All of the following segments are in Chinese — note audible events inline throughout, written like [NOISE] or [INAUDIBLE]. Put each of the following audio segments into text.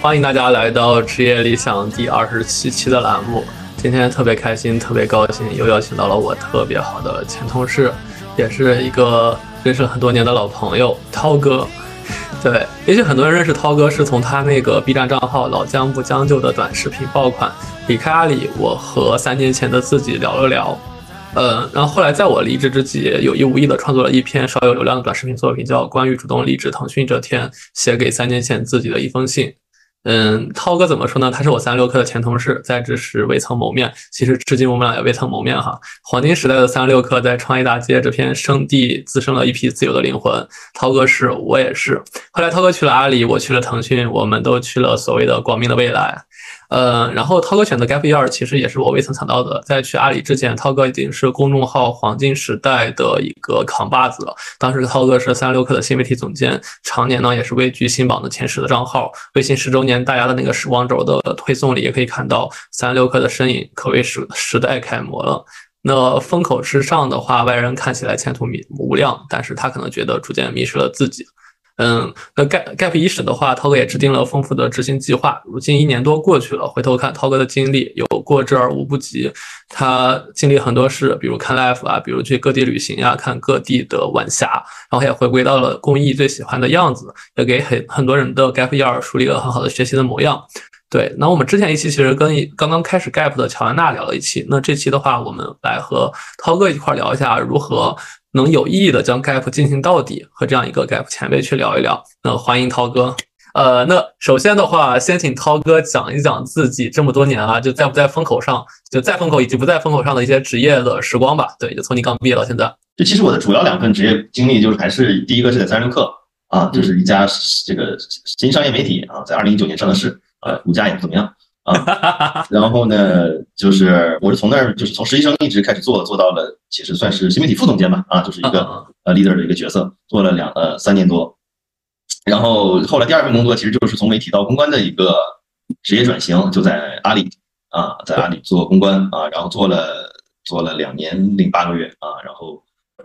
欢迎大家来到职业理想第二十七期的栏目。今天特别开心，特别高兴，又邀请到了我特别好的前同事，也是一个认识很多年的老朋友涛哥。[LAUGHS] 对，也许很多人认识涛哥是从他那个 B 站账号“老姜不将就”的短视频爆款“离开阿里，我和三年前的自己聊了聊”。呃，然后后来在我离职之际，有意无意的创作了一篇稍有流量的短视频作品，叫《关于主动离职腾讯这天写给三年前自己的一封信》。嗯，涛哥怎么说呢？他是我三六氪的前同事，在职时未曾谋面。其实至今我们俩也未曾谋面哈。黄金时代的三六氪在创业大街这片圣地滋生了一批自由的灵魂。涛哥是我也是。后来涛哥去了阿里，我去了腾讯，我们都去了所谓的光明的未来。呃，然后涛哥选择 gap year 其实也是我未曾想到的。在去阿里之前，涛哥已经是公众号黄金时代的一个扛把子了。当时涛哥是三十六氪的新媒体总监，常年呢也是位居新榜的前十的账号。微信十周年大家的那个时光轴的推送里，也可以看到三十六氪的身影，可谓是时代楷模了。那风口之上的话，外人看起来前途无量，但是他可能觉得逐渐迷失了自己。嗯，那 gap gap 伊始的话，涛哥也制定了丰富的执行计划。如今一年多过去了，回头看涛哥的经历，有过之而无不及。他经历很多事，比如看 life 啊，比如去各地旅行呀，看各地的晚霞，然后也回归到了公益最喜欢的样子，也给很很多人的 gap year 树立了很好的学习的模样。对，那我们之前一期其实跟刚刚开始 gap 的乔安娜聊了一期，那这期的话，我们来和涛哥一块聊一下如何。能有意义的将 gap 进行到底，和这样一个 gap 前辈去聊一聊。那欢迎涛哥。呃，那首先的话，先请涛哥讲一讲自己这么多年啊，就在不在风口上，就在风口以及不在风口上的一些职业的时光吧。对，就从你刚毕业到现在。这其实我的主要两份职业经历，就是还是第一个是在三六氪啊，就是一家这个新商业媒体啊，在二零一九年上的市，呃，股价也不怎么样。啊，然后呢，就是我是从那儿，就是从实习生一直开始做，做到了其实算是新媒体副总监吧，啊，就是一个呃 leader 的一个角色，做了两呃三年多，然后后来第二份工作其实就是从媒体到公关的一个职业转型，就在阿里啊，在阿里做公关啊，然后做了做了两年零八个月啊，然后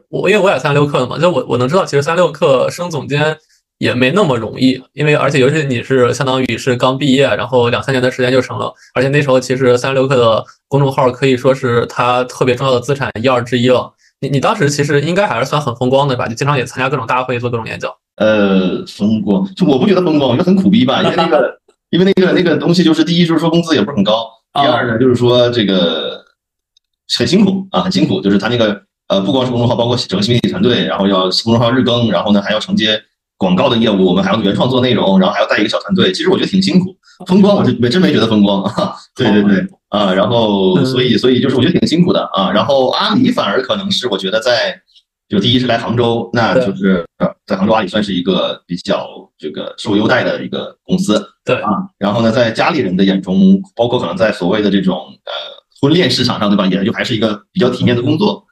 我因为我也三六氪的嘛，就我我能知道，其实三六氪升总监。也没那么容易，因为而且尤其你是相当于是刚毕业，然后两三年的时间就成了，而且那时候其实三十六氪的公众号可以说是他特别重要的资产一二之一了。你你当时其实应该还是算很风光的吧？就经常也参加各种大会，做各种演讲。呃，风光就我不觉得风光，我觉得很苦逼吧，因为那个因为那个那个东西就是第一就是说工资也不是很高，第二呢就是说这个很辛苦啊，很辛苦，就是他那个呃不光是公众号，包括整个新媒体团队，然后要公众号日更，然后呢还要承接。广告的业务，我们还要原创做内容，然后还要带一个小团队。其实我觉得挺辛苦，风光我是没真没觉得风光。[LAUGHS] 对对对，啊，然后所以所以就是我觉得挺辛苦的啊。然后阿里反而可能是我觉得在，就第一是来杭州，那就是在杭州阿里算是一个比较这个受优待的一个公司。对啊，然后呢，在家里人的眼中，包括可能在所谓的这种呃婚恋市场上，对吧？也就还是一个比较体面的工作。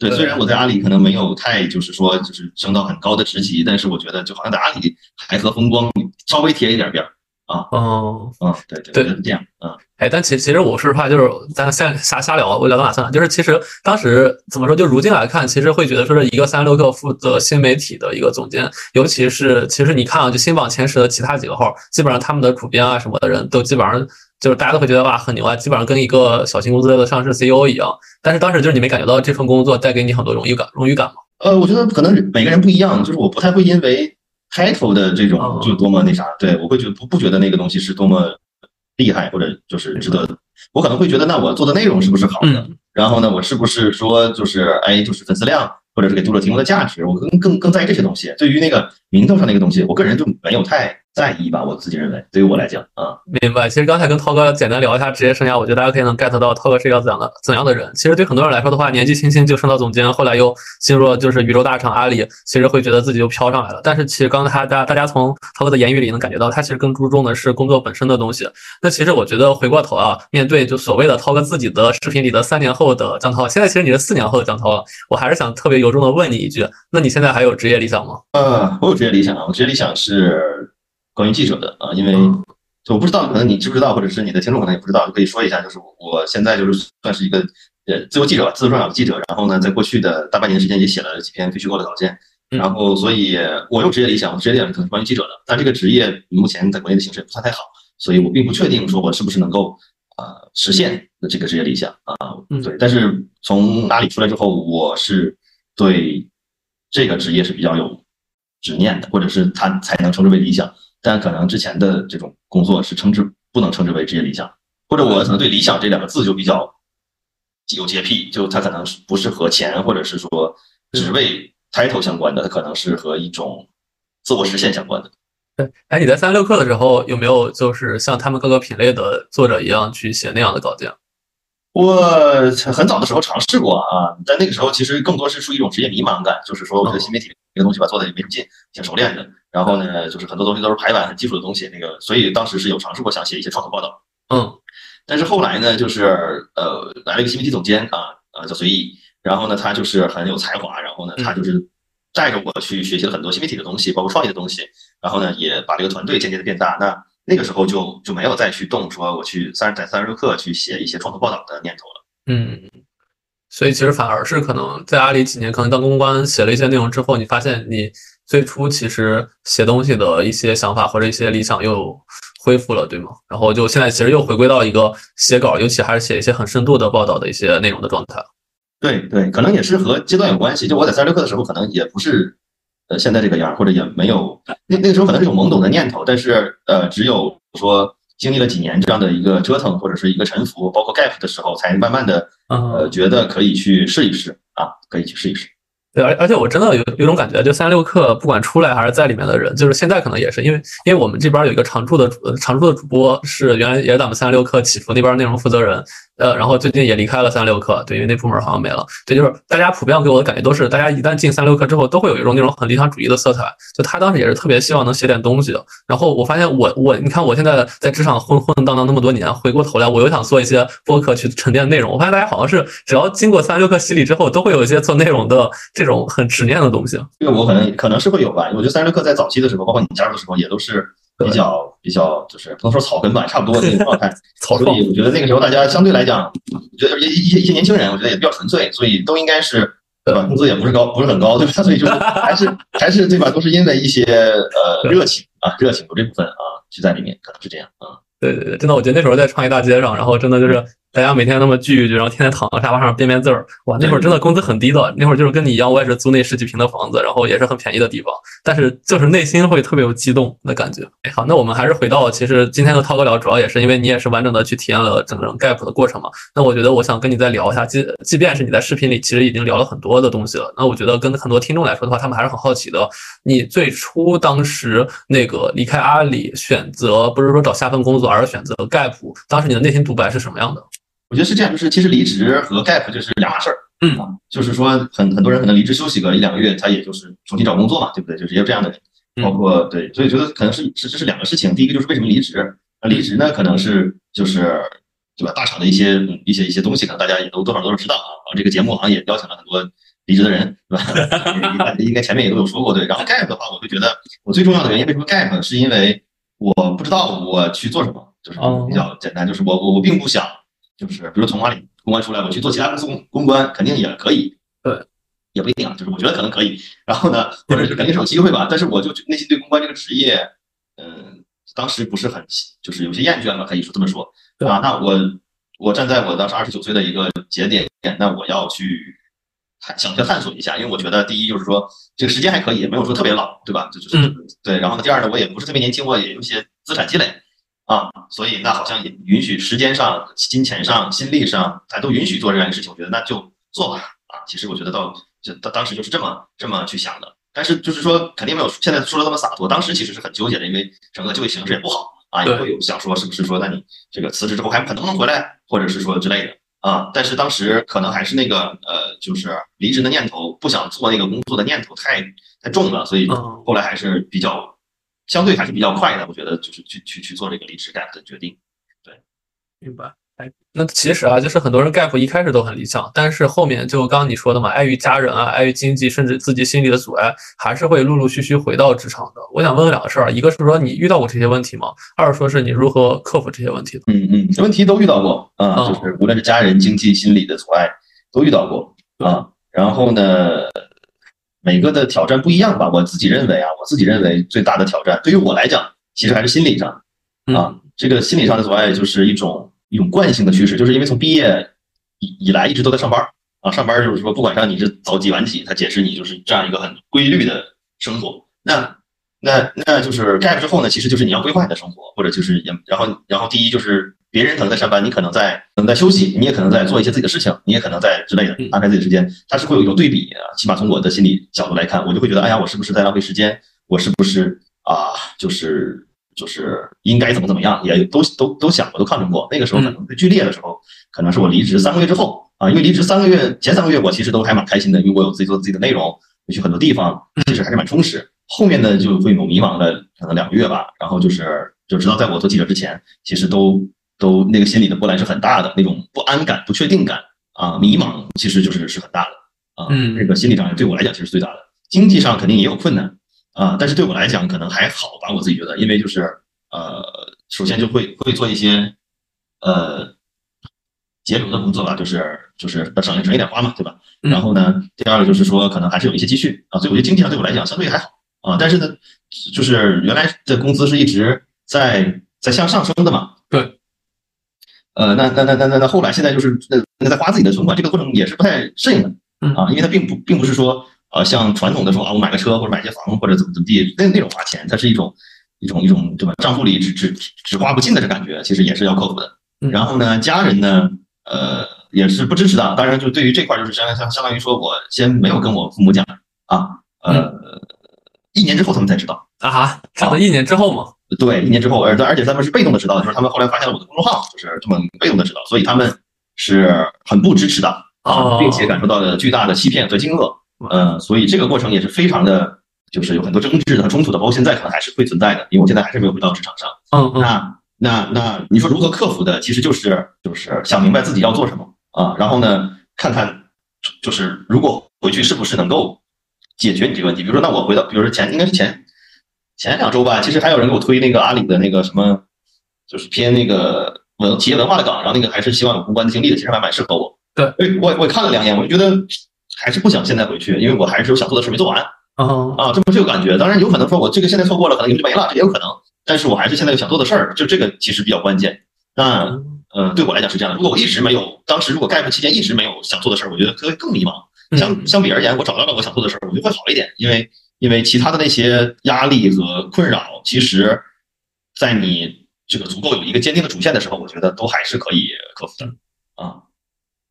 对，虽然我在阿里可能没有太就是说就是升到很高的职级，但是我觉得就好像在阿里还和风光稍微贴一点边儿啊。哦，嗯，对对对，是这样啊。哎，但其其实我说实话，就是咱瞎瞎瞎聊，我聊到哪算哪。就是其实当时怎么说，就如今来看，其实会觉得说是一个三十六氪负责新媒体的一个总监，尤其是其实你看啊，就新榜前十的其他几个号，基本上他们的主编啊什么的人都基本上。就是大家都会觉得哇很牛啊，基本上跟一个小型公司的上市 CEO 一样。但是当时就是你没感觉到这份工作带给你很多荣誉感、荣誉感吗？呃，我觉得可能每个人不一样，就是我不太会因为 title 的这种就多么那啥，对我会觉得不不觉得那个东西是多么厉害或者就是值得。我可能会觉得那我做的内容是不是好的？然后呢，我是不是说就是哎就是粉丝量或者是给读者提供的价值？我更更更在意这些东西。对于那个名头上那个东西，我个人就没有太。在意吧，我自己认为，对于我来讲啊，明白。其实刚才跟涛哥简单聊一下职业生涯，我觉得大家可以能 get 到涛哥是一个怎样的怎样的人。其实对很多人来说的话，年纪轻轻就升到总监，后来又进入了就是宇宙大厂阿里，其实会觉得自己就飘上来了。但是其实刚才大家大家从涛哥的言语里能感觉到，他其实更注重的是工作本身的东西。那其实我觉得回过头啊，面对就所谓的涛哥自己的视频里的三年后的江涛，现在其实你是四年后的江涛了。我还是想特别由衷的问你一句，那你现在还有职业理想吗？呃，我有职业理想啊，我职业理想是。关于记者的啊，因为就我不知道，可能你知不知道，或者是你的听众可能也不知道，就可以说一下，就是我现在就是算是一个呃自由记者吧，自由撰稿的记者。然后呢，在过去的大半年时间也写了几篇非虚构的稿件。然后，所以我有职业理想，我职业理想可能是关于记者的，但这个职业目前在国内的形势也不算太好。所以我并不确定说我是不是能够呃实现这个职业理想啊。对，但是从阿里出来之后，我是对这个职业是比较有执念的，或者是他才能称之为理想。但可能之前的这种工作是称之不能称之为职业理想，或者我可能对理想这两个字就比较有洁癖，就它可能不是和钱或者是说职位 title 相关的，它可能是和一种自我实现相关的。对，哎，你在三六课的时候有没有就是像他们各个品类的作者一样去写那样的稿件？我很早的时候尝试过啊，但那个时候其实更多是出于一种职业迷茫感，就是说我觉得新媒体这个东西吧做的也没什么劲，挺熟练的。然后呢，就是很多东西都是排版很基础的东西，那个所以当时是有尝试过想写一些创投报道，嗯，但是后来呢，就是呃来了一个新媒体总监啊，呃叫随意，然后呢他就是很有才华，然后呢他就是带着我去学习了很多新媒体的东西，包括创业的东西，然后呢也把这个团队渐渐的变大，那那个时候就就没有再去动说我去三在三十六氪去写一些创投报道的念头了，嗯，所以其实反而是可能在阿里几年，可能当公关写了一些内容之后，你发现你。最初其实写东西的一些想法或者一些理想又恢复了，对吗？然后就现在其实又回归到一个写稿，尤其还是写一些很深度的报道的一些内容的状态。对对，可能也是和阶段有关系。就我在三六氪的时候，可能也不是呃现在这个样，或者也没有那那个时候可能是有懵懂的念头，但是呃只有说经历了几年这样的一个折腾或者是一个沉浮，包括 gap 的时候，才慢慢的呃觉得可以去试一试啊，可以去试一试。对，而而且我真的有有种感觉，就三六氪不管出来还是在里面的人，就是现在可能也是因为，因为我们这边有一个常驻的常驻的主播，是原来也是咱们三六氪起伏那边内容负责人。呃，然后最近也离开了三六氪，对，因为那部门好像没了。对，就是大家普遍给我的感觉都是，大家一旦进三六氪之后，都会有一种那种很理想主义的色彩。就他当时也是特别希望能写点东西。然后我发现我我，你看我现在在职场混混荡荡那么多年，回过头来我又想做一些播客去沉淀内容。我发现大家好像是只要经过三六氪洗礼之后，都会有一些做内容的这种很执念的东西。这个我可能可能是会有吧。我觉得三六氪在早期的时候，包括你加入的时候，也都是。比较比较就是不能说草根吧，差不多那个状态。[LAUGHS] 所以我觉得那个时候大家相对来讲，我觉得一一些一些年轻人，我觉得也比较纯粹，所以都应该是对吧？工资也不是高，不是很高，对吧？[LAUGHS] 所以就是 [LAUGHS] 还是还是对吧？都是因为一些呃热情啊，热情有这部分啊，就在里面，可能是这样啊。对对对，真的，我觉得那时候在创业大街上，然后真的就是大家每天那么聚一聚，然后天天躺在沙发上编编字儿，哇，那会儿真的工资很低的，那会儿就是跟你一样，我也是租那十几平的房子，然后也是很便宜的地方，但是就是内心会特别有激动的感觉。哎，好，那我们还是回到，其实今天和涛哥聊，主要也是因为你也是完整的去体验了整个 gap 的过程嘛。那我觉得我想跟你再聊一下，即即便是你在视频里其实已经聊了很多的东西了，那我觉得跟很多听众来说的话，他们还是很好奇的，你最初当时那个离开阿里，选择不是说找下份工作，而是选择 gap。当时你的内心独白是什么样的？我觉得是这样，就是其实离职和 gap 就是两码事儿。嗯，就是说很很多人可能离职休息个一两个月，他也就是重新找工作嘛，对不对？就是也有这样的人，包括对，所以觉得可能是是这是两个事情。第一个就是为什么离职？那离职呢，可能是就是对吧？大厂的一些一些一些东西，可能大家也都多少都是知道啊。然后这个节目好像也邀请了很多离职的人，对吧？[LAUGHS] 应该前面也都有说过对。然后 gap 的话，我会觉得我最重要的原因为什么 gap？是因为我不知道我去做什么。就是比较简单，就是我我我并不想，就是比如从阿里公关出来，我去做其他公司公公关，肯定也可以，对，也不一定啊，就是我觉得可能可以。然后呢，或者是肯定是有机会吧，但是我就内心对公关这个职业，嗯，当时不是很，就是有些厌倦了，可以说这么说，对吧？那我我站在我当时二十九岁的一个节点，那我要去探想去探索一下，因为我觉得第一就是说这个时间还可以，没有说特别老，对吧？就就是对。然后呢，第二呢，我也不是特别年轻，我也有一些资产积累。啊，所以那好像也允许时间上、金钱上、心力上，他都允许做这样一个事情。我觉得那就做吧。啊，其实我觉得到就当当时就是这么这么去想的。但是就是说，肯定没有现在说的那么洒脱。当时其实是很纠结的，因为整个就业形势也不好啊，也会有想说是不是说，那你这个辞职之后还能不能回来，或者是说之类的啊。但是当时可能还是那个呃，就是离职的念头，不想做那个工作的念头太太重了，所以后来还是比较。相对还是比较快的，我觉得就是去去去做这个离职 gap 的决定，对，明白。哎，那其实啊，就是很多人 gap 一开始都很理想，但是后面就刚刚你说的嘛，碍于家人啊，碍于经济，甚至自己心理的阻碍，还是会陆陆续续回到职场的。我想问问两个事儿，一个是说你遇到过这些问题吗？二说是你如何克服这些问题的？嗯嗯，问题都遇到过啊，就是无论是家人、经济、心理的阻碍都遇到过啊。然后呢？每个的挑战不一样吧？我自己认为啊，我自己认为最大的挑战对于我来讲，其实还是心理上啊，这个心理上的阻碍就是一种一种惯性的趋势，就是因为从毕业以以来一直都在上班啊，上班就是说不管上你是早几晚几，他解释你就是这样一个很规律的生活。那那那就是 gap 之后呢，其实就是你要规划你的生活，或者就是也然后然后第一就是别人可能在上班，你可能在可能在休息，你也可能在做一些自己的事情，你也可能在之类的安排自己的时间，它是会有一种对比啊。起码从我的心理角度来看，我就会觉得，哎呀，我是不是在浪费时间？我是不是啊？就是就是应该怎么怎么样？也都都都想过，都抗争过。那个时候可能最剧烈的时候，可能是我离职三个月之后啊，因为离职三个月前三个月我其实都还蛮开心的，因为我有自己做自己的内容，去很多地方，其实还是蛮充实。后面呢就会有迷茫的，可能两个月吧，然后就是就直到在我做记者之前，其实都都那个心理的波澜是很大的，那种不安感、不确定感啊，迷茫其实就是是很大的啊。嗯，这个心理障碍对我来讲其实最大的，经济上肯定也有困难啊，但是对我来讲可能还好吧，我自己觉得，因为就是呃，首先就会会做一些呃节流的工作吧，就是就是省省一点花嘛，对吧？然后呢，第二个就是说可能还是有一些积蓄啊，所以我觉得经济上对我来讲相对还好。啊，但是呢，就是原来的工资是一直在在向上升的嘛。对。呃，那那那那那那后来现在就是那那在花自己的存款，这个过程也是不太适应的。嗯。啊，因为它并不并不是说呃像传统的说啊，我买个车或者买些房或者怎么怎么地那那种花钱，它是一种一种一种对吧？账户里只只只花不尽的这感觉，其实也是要克服的。然后呢，家人呢，呃，也是不支持的。当然，就对于这块就是相相相当于说我先没有跟我父母讲啊，呃。一年之后他们才知道啊哈，讲了一年之后吗？对，一年之后，而而且他们是被动的知道，就是他们后来发现了我的公众号，就是这么被动的知道，所以他们是很不支持的啊，并且感受到了巨大的欺骗和惊愕，嗯，所以这个过程也是非常的，就是有很多争执和冲突的，包括现在可能还是会存在的，因为我现在还是没有回到职场上。嗯嗯。那那那你说如何克服的？其实就是就是想明白自己要做什么啊，然后呢，看看就是如果回去是不是能够。解决你这个问题，比如说，那我回到，比如说前应该是前前两周吧，其实还有人给我推那个阿里的那个什么，就是偏那个文企业文化的岗，然后那个还是希望有公关经历的，其实还蛮适合我。对，我我看了两眼，我就觉得还是不想现在回去，因为我还是有想做的事没做完。啊啊，这么这个感觉，当然有可能说我这个现在错过了，可能就没了，这也有可能。但是我还是现在有想做的事儿，就这个其实比较关键。那呃，对我来讲是这样的，如果我一直没有，当时如果 gap 期间一直没有想做的事儿，我觉得会更迷茫。相相比而言，我找到了我想做的事儿，我就会好一点，因为因为其他的那些压力和困扰，其实，在你这个足够有一个坚定的主线的时候，我觉得都还是可以克服的啊。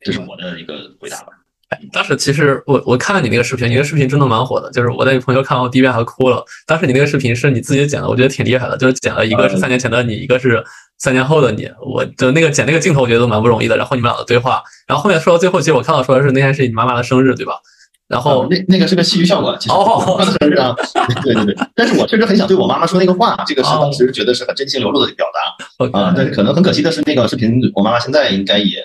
这是我的一个回答吧。哎，当时其实我我看了你那个视频，你那个视频真的蛮火的，就是我那朋友看完第一遍还哭了。当时你那个视频是你自己剪的，我觉得挺厉害的，就是剪了一个是三年前的你，一个是。三年后的你，我的那个剪那个镜头，我觉得都蛮不容易的。然后你们俩的对话，然后后面说到最后，其实我看到说的是那天是你妈妈的生日，对吧？然后那那个是个戏剧效果，其实 [LAUGHS] 啊，[LAUGHS] 对对对。但是我确实很想对我妈妈说那个话，这个是当时觉得是很真情流露的表达啊。但是可能很可惜的是，那个视频我妈妈现在应该也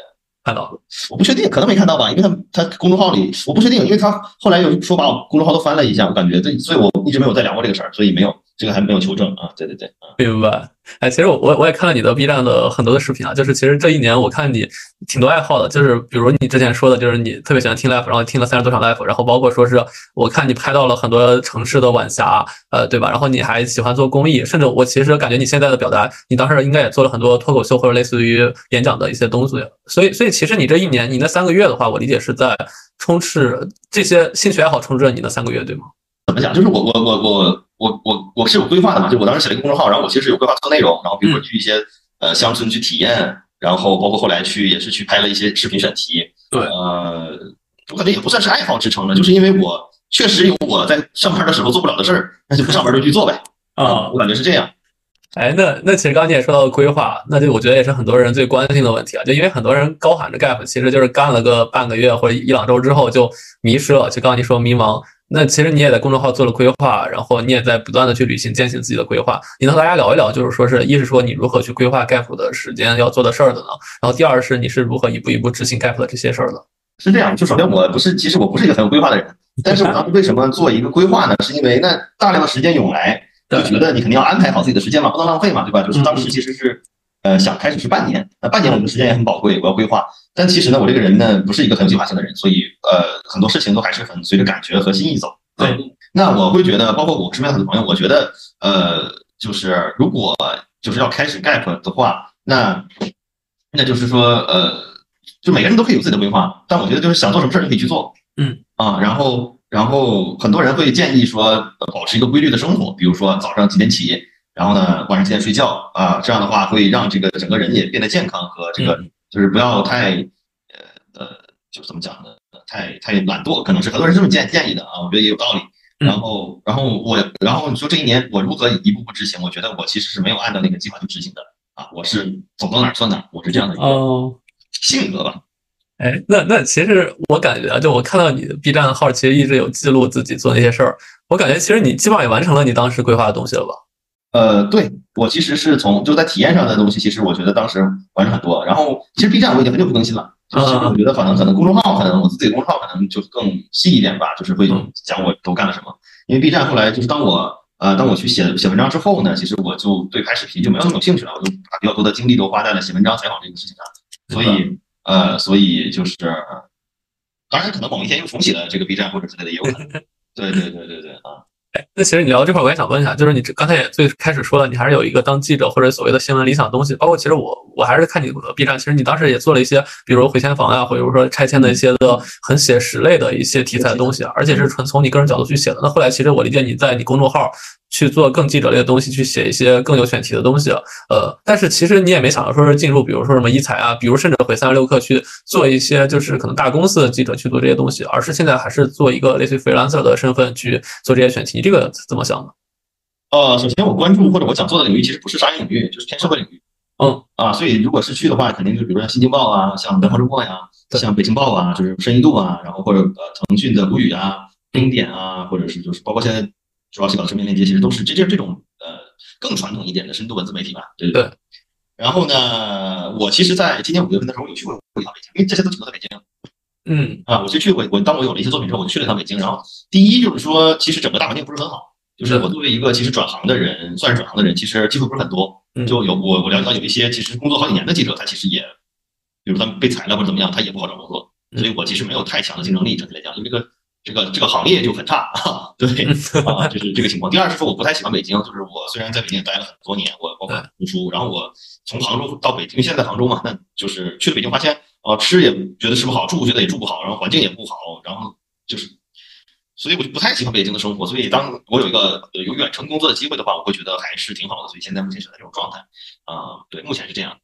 看到了，我不确定，可能没看到吧，因为他他公众号里我不确定，因为他后来又说把我公众号都翻了一下，我感觉对，所以我一直没有再聊过这个事儿，所以没有这个还没有求证啊。对对对，明白。哎，其实我我我也看了你的 B 站的很多的视频啊，就是其实这一年我看你挺多爱好的，就是比如你之前说的，就是你特别喜欢听 live，然后听了三十多场 live，然后包括说是我看你拍到了很多城市的晚霞，呃，对吧？然后你还喜欢做公益，甚至我其实感觉你现在的表达，你当时应该也做了很多脱口秀或者类似于演讲的一些东西，所以所以其实你这一年，你那三个月的话，我理解是在充斥这些兴趣爱好充斥着你的三个月，对吗？怎么讲？就是我我我我。我我我是有规划的嘛，就我当时写了一个公众号，然后我其实有规划做内容，然后比如说去一些呃乡村去体验，然后包括后来去也是去拍了一些视频选题。对，呃，我感觉也不算是爱好支撑了，就是因为我确实有我在上班的时候做不了的事儿，那就不上班就去做呗。啊，我感觉是这样。哎，那那其实刚刚你也说到规划，那就我觉得也是很多人最关心的问题啊，就因为很多人高喊着 gap，其实就是干了个半个月或者一两周之后就迷失了，就刚刚你说迷茫。那其实你也在公众号做了规划，然后你也在不断的去履行、践行自己的规划。你能和大家聊一聊，就是说是一是说你如何去规划 gap 的时间要做的事儿的呢？然后第二是你是如何一步一步执行 gap 的这些事儿的？是这样，就首先我不是，其实我不是一个很有规划的人，但是我当时为什么做一个规划呢？是因为那大量的时间涌来，就觉得你肯定要安排好自己的时间嘛，不能浪费嘛，对吧？就是当时其实是。呃，想开始是半年，那半年我们的时间也很宝贵，我要规划。但其实呢，我这个人呢，不是一个很有计划性的人，所以呃，很多事情都还是很随着感觉和心意走。对，那我会觉得，包括我身边很多朋友，我觉得呃，就是如果就是要开始 gap 的话，那那就是说呃，就每个人都可以有自己的规划，但我觉得就是想做什么事儿就可以去做，嗯啊，然后然后很多人会建议说呃保持一个规律的生活，比如说早上几点起，然后呢晚上几点睡觉啊，这样的话会让这个整个人也变得健康和这个嗯就是不要太呃呃，就是怎么讲呢？太太懒惰，可能是很多人这么建建议的啊，我觉得也有道理。嗯然后，然后我，然后你说这一年我如何一步步执行？我觉得我其实是没有按照那个计划去执行的啊，我是走到哪儿算哪儿，我是这样的一个哦。性格吧。哎，那那其实我感觉啊，就我看到你的 B 站号，其实一直有记录自己做那些事儿。我感觉其实你基本上也完成了你当时规划的东西了吧？呃，对我其实是从就在体验上的东西，其实我觉得当时完成很多。然后其实 B 站我已经很久不更新了，就是啊我觉得可能可能公众号可能我自己的公众号可能就更细一点吧，就是会嗯讲我都干了什么。因为 B 站后来就是当我呃当我去写写文章之后呢，其实我就对拍视频就没有那么有兴趣了，我就把比较多的精力都花在了写文章采访这个事情上。所以呃，所以就是，当然可能某一天又重启了这个 B 站或者之类的也有可能。[LAUGHS] 对对对对对啊。那其实你聊到这块，我也想问一下，就是你这刚才也最开始说了，你还是有一个当记者或者所谓的新闻理想的东西。包括其实我我还是看你的 B 站，其实你当时也做了一些，比如回迁房啊，或者说拆迁的一些的很写实类的一些题材的东西，而且是纯从你个人角度去写的。那后来其实我理解你在你公众号去做更记者类的东西，去写一些更有选题的东西。呃，但是其实你也没想到说是进入，比如说什么一财啊，比如甚至回三十六氪去做一些就是可能大公司的记者去做这些东西，而是现在还是做一个类似于 freelancer 的身份去做这些选题。你这个怎么想的？呃，首先我关注或者我想做的领域其实不是商业领域，就是偏社会领域。嗯啊，所以如果是去的话，肯定就比如说像《新京报》啊，像《南方周末》呀，对像《北京报》啊，就是深一度啊，然后或者呃腾讯的古语啊、冰点啊，或者是就是包括现在主要写稿的生命链接，其实都是这就是这种呃更传统一点的深度文字媒体吧。对对。然后呢，我其实，在今年五月份的时候，我有去过一趟北京，因为这些都只能在北京。嗯啊，我就去过，我当我有了一些作品之后，我就去了趟北京。然后第一就是说，其实整个大环境不是很好，就是我作为一个其实转行的人，算是转行的人，其实机会不是很多。嗯就有我我了解到有一些其实工作好几年的记者，他其实也，比如他们被裁了或者怎么样，他也不好找工作。嗯所以我其实没有太强的竞争力，整体来讲，因为这个这个这个行业就很差。对啊，就是这个情况。第二是说我不太喜欢北京，就是我虽然在北京待了很多年，我包括读书，然后我从杭州到北京，因为现在在杭州嘛，那就是去了北京发现，啊，吃也觉得吃不好，住觉得也住不好，然后环境也不好，然后就是，所以我就不太喜欢北京的生活。所以当我有一个呃有远程工作的机会的话，我会觉得还是挺好的。所以现在目前是在这种状态啊、对，目前是这样。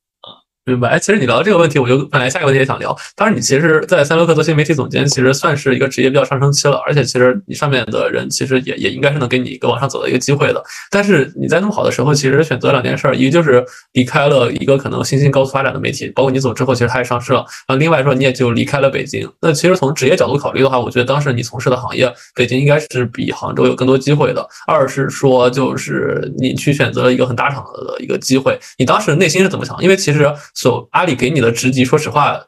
明白。哎，其实你聊到这个问题，我就本来下一个问题也想聊。当然，你其实，在三六氪做新媒体总监，其实算是一个职业比较上升期了，而且其实你上面的人其实也也应该是能给你一个往上走的一个机会的。但是你在那么好的时候，其实选择两件事儿，一个就是离开了一个可能新兴高速发展的媒体，包括你走之后，其实它也上市了。啊，另外说你也就离开了北京。那其实从职业角度考虑的话，我觉得当时你从事的行业，北京应该是比杭州有更多机会的。二是说，就是你去选择了一个很大厂的一个机会，你当时内心是怎么想？因为其实所阿里给你的职级，说实话，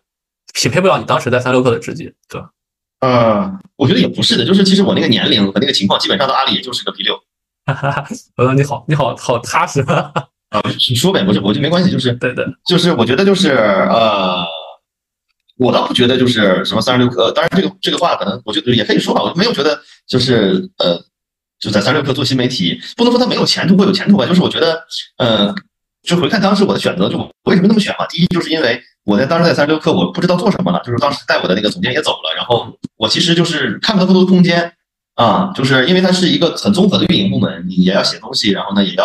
匹配不了你当时在三六氪的职级，对吧？呃，我觉得也不是的，就是其实我那个年龄和那个情况，基本上到阿里也就是个 P 六哈哈哈，我 [LAUGHS] 说你好，你好好踏实，啊，你说呗，我就我就没关系，就是对对，就是我觉得就是呃，我倒不觉得就是什么三十六氪，当然这个这个话可能我觉得也可以说吧，我没有觉得就是呃，就在三十六氪做新媒体，不能说它没有前途或有前途吧，就是我觉得呃，就回看当时我的选择，就我为什么那么选嘛？第一就是因为我在当时在三十六氪，我不知道做什么了，就是当时带我的那个总监也走了，然后我其实就是看不到更多的空间啊，就是因为它是一个很综合的运营部门，你也要写东西，然后呢也要。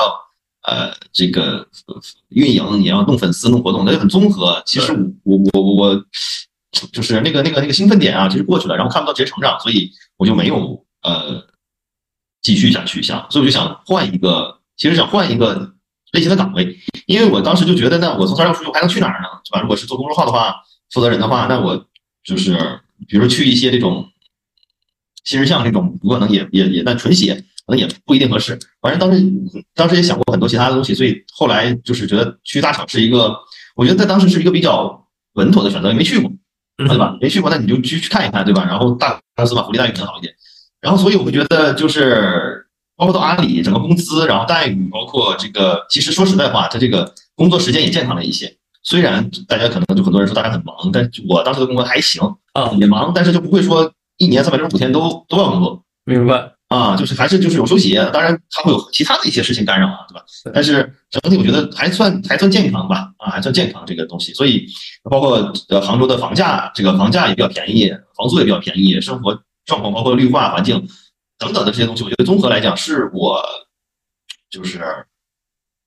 呃，这个呃运营也要弄粉丝、弄活动，那就很综合。其实我我我我就是那个那个那个兴奋点啊，其实过去了，然后看不到直接成长，所以我就没有呃继续下去想，所以我就想换一个，其实想换一个类型的岗位，因为我当时就觉得，那我从三六出去我还能去哪儿呢？是吧？如果是做公众号的话，负责人的话，那我就是比如说去一些这种新人项这种，不可能也也也但纯写可能也不一定合适。反正当时当时也想过很多其他的东西，所以后来就是觉得去大厂是一个，我觉得在当时是一个比较稳妥的选择，也没去过，嗯对吧？没去过，那你就去去看一看，对吧？然后大公司嘛，福利待遇可能好一点。然后所以我觉得就是包括到阿里，整个工资，然后待遇，包括这个，其实说实在话，它这个工作时间也健康了一些。虽然大家可能就很多人说大家很忙，但是我当时的工作还行，啊，也忙，但是就不会说一年三百六十五天都都要工作。明白。啊，就是还是就是有休息，当然它会有其他的一些事情干扰啊，对吧？但是整体我觉得还算还算健康吧，啊，还算健康这个东西。所以包括呃杭州的房价，这个房价也比较便宜，房租也比较便宜，生活状况包括绿化环境等等的这些东西，我觉得综合来讲是我就是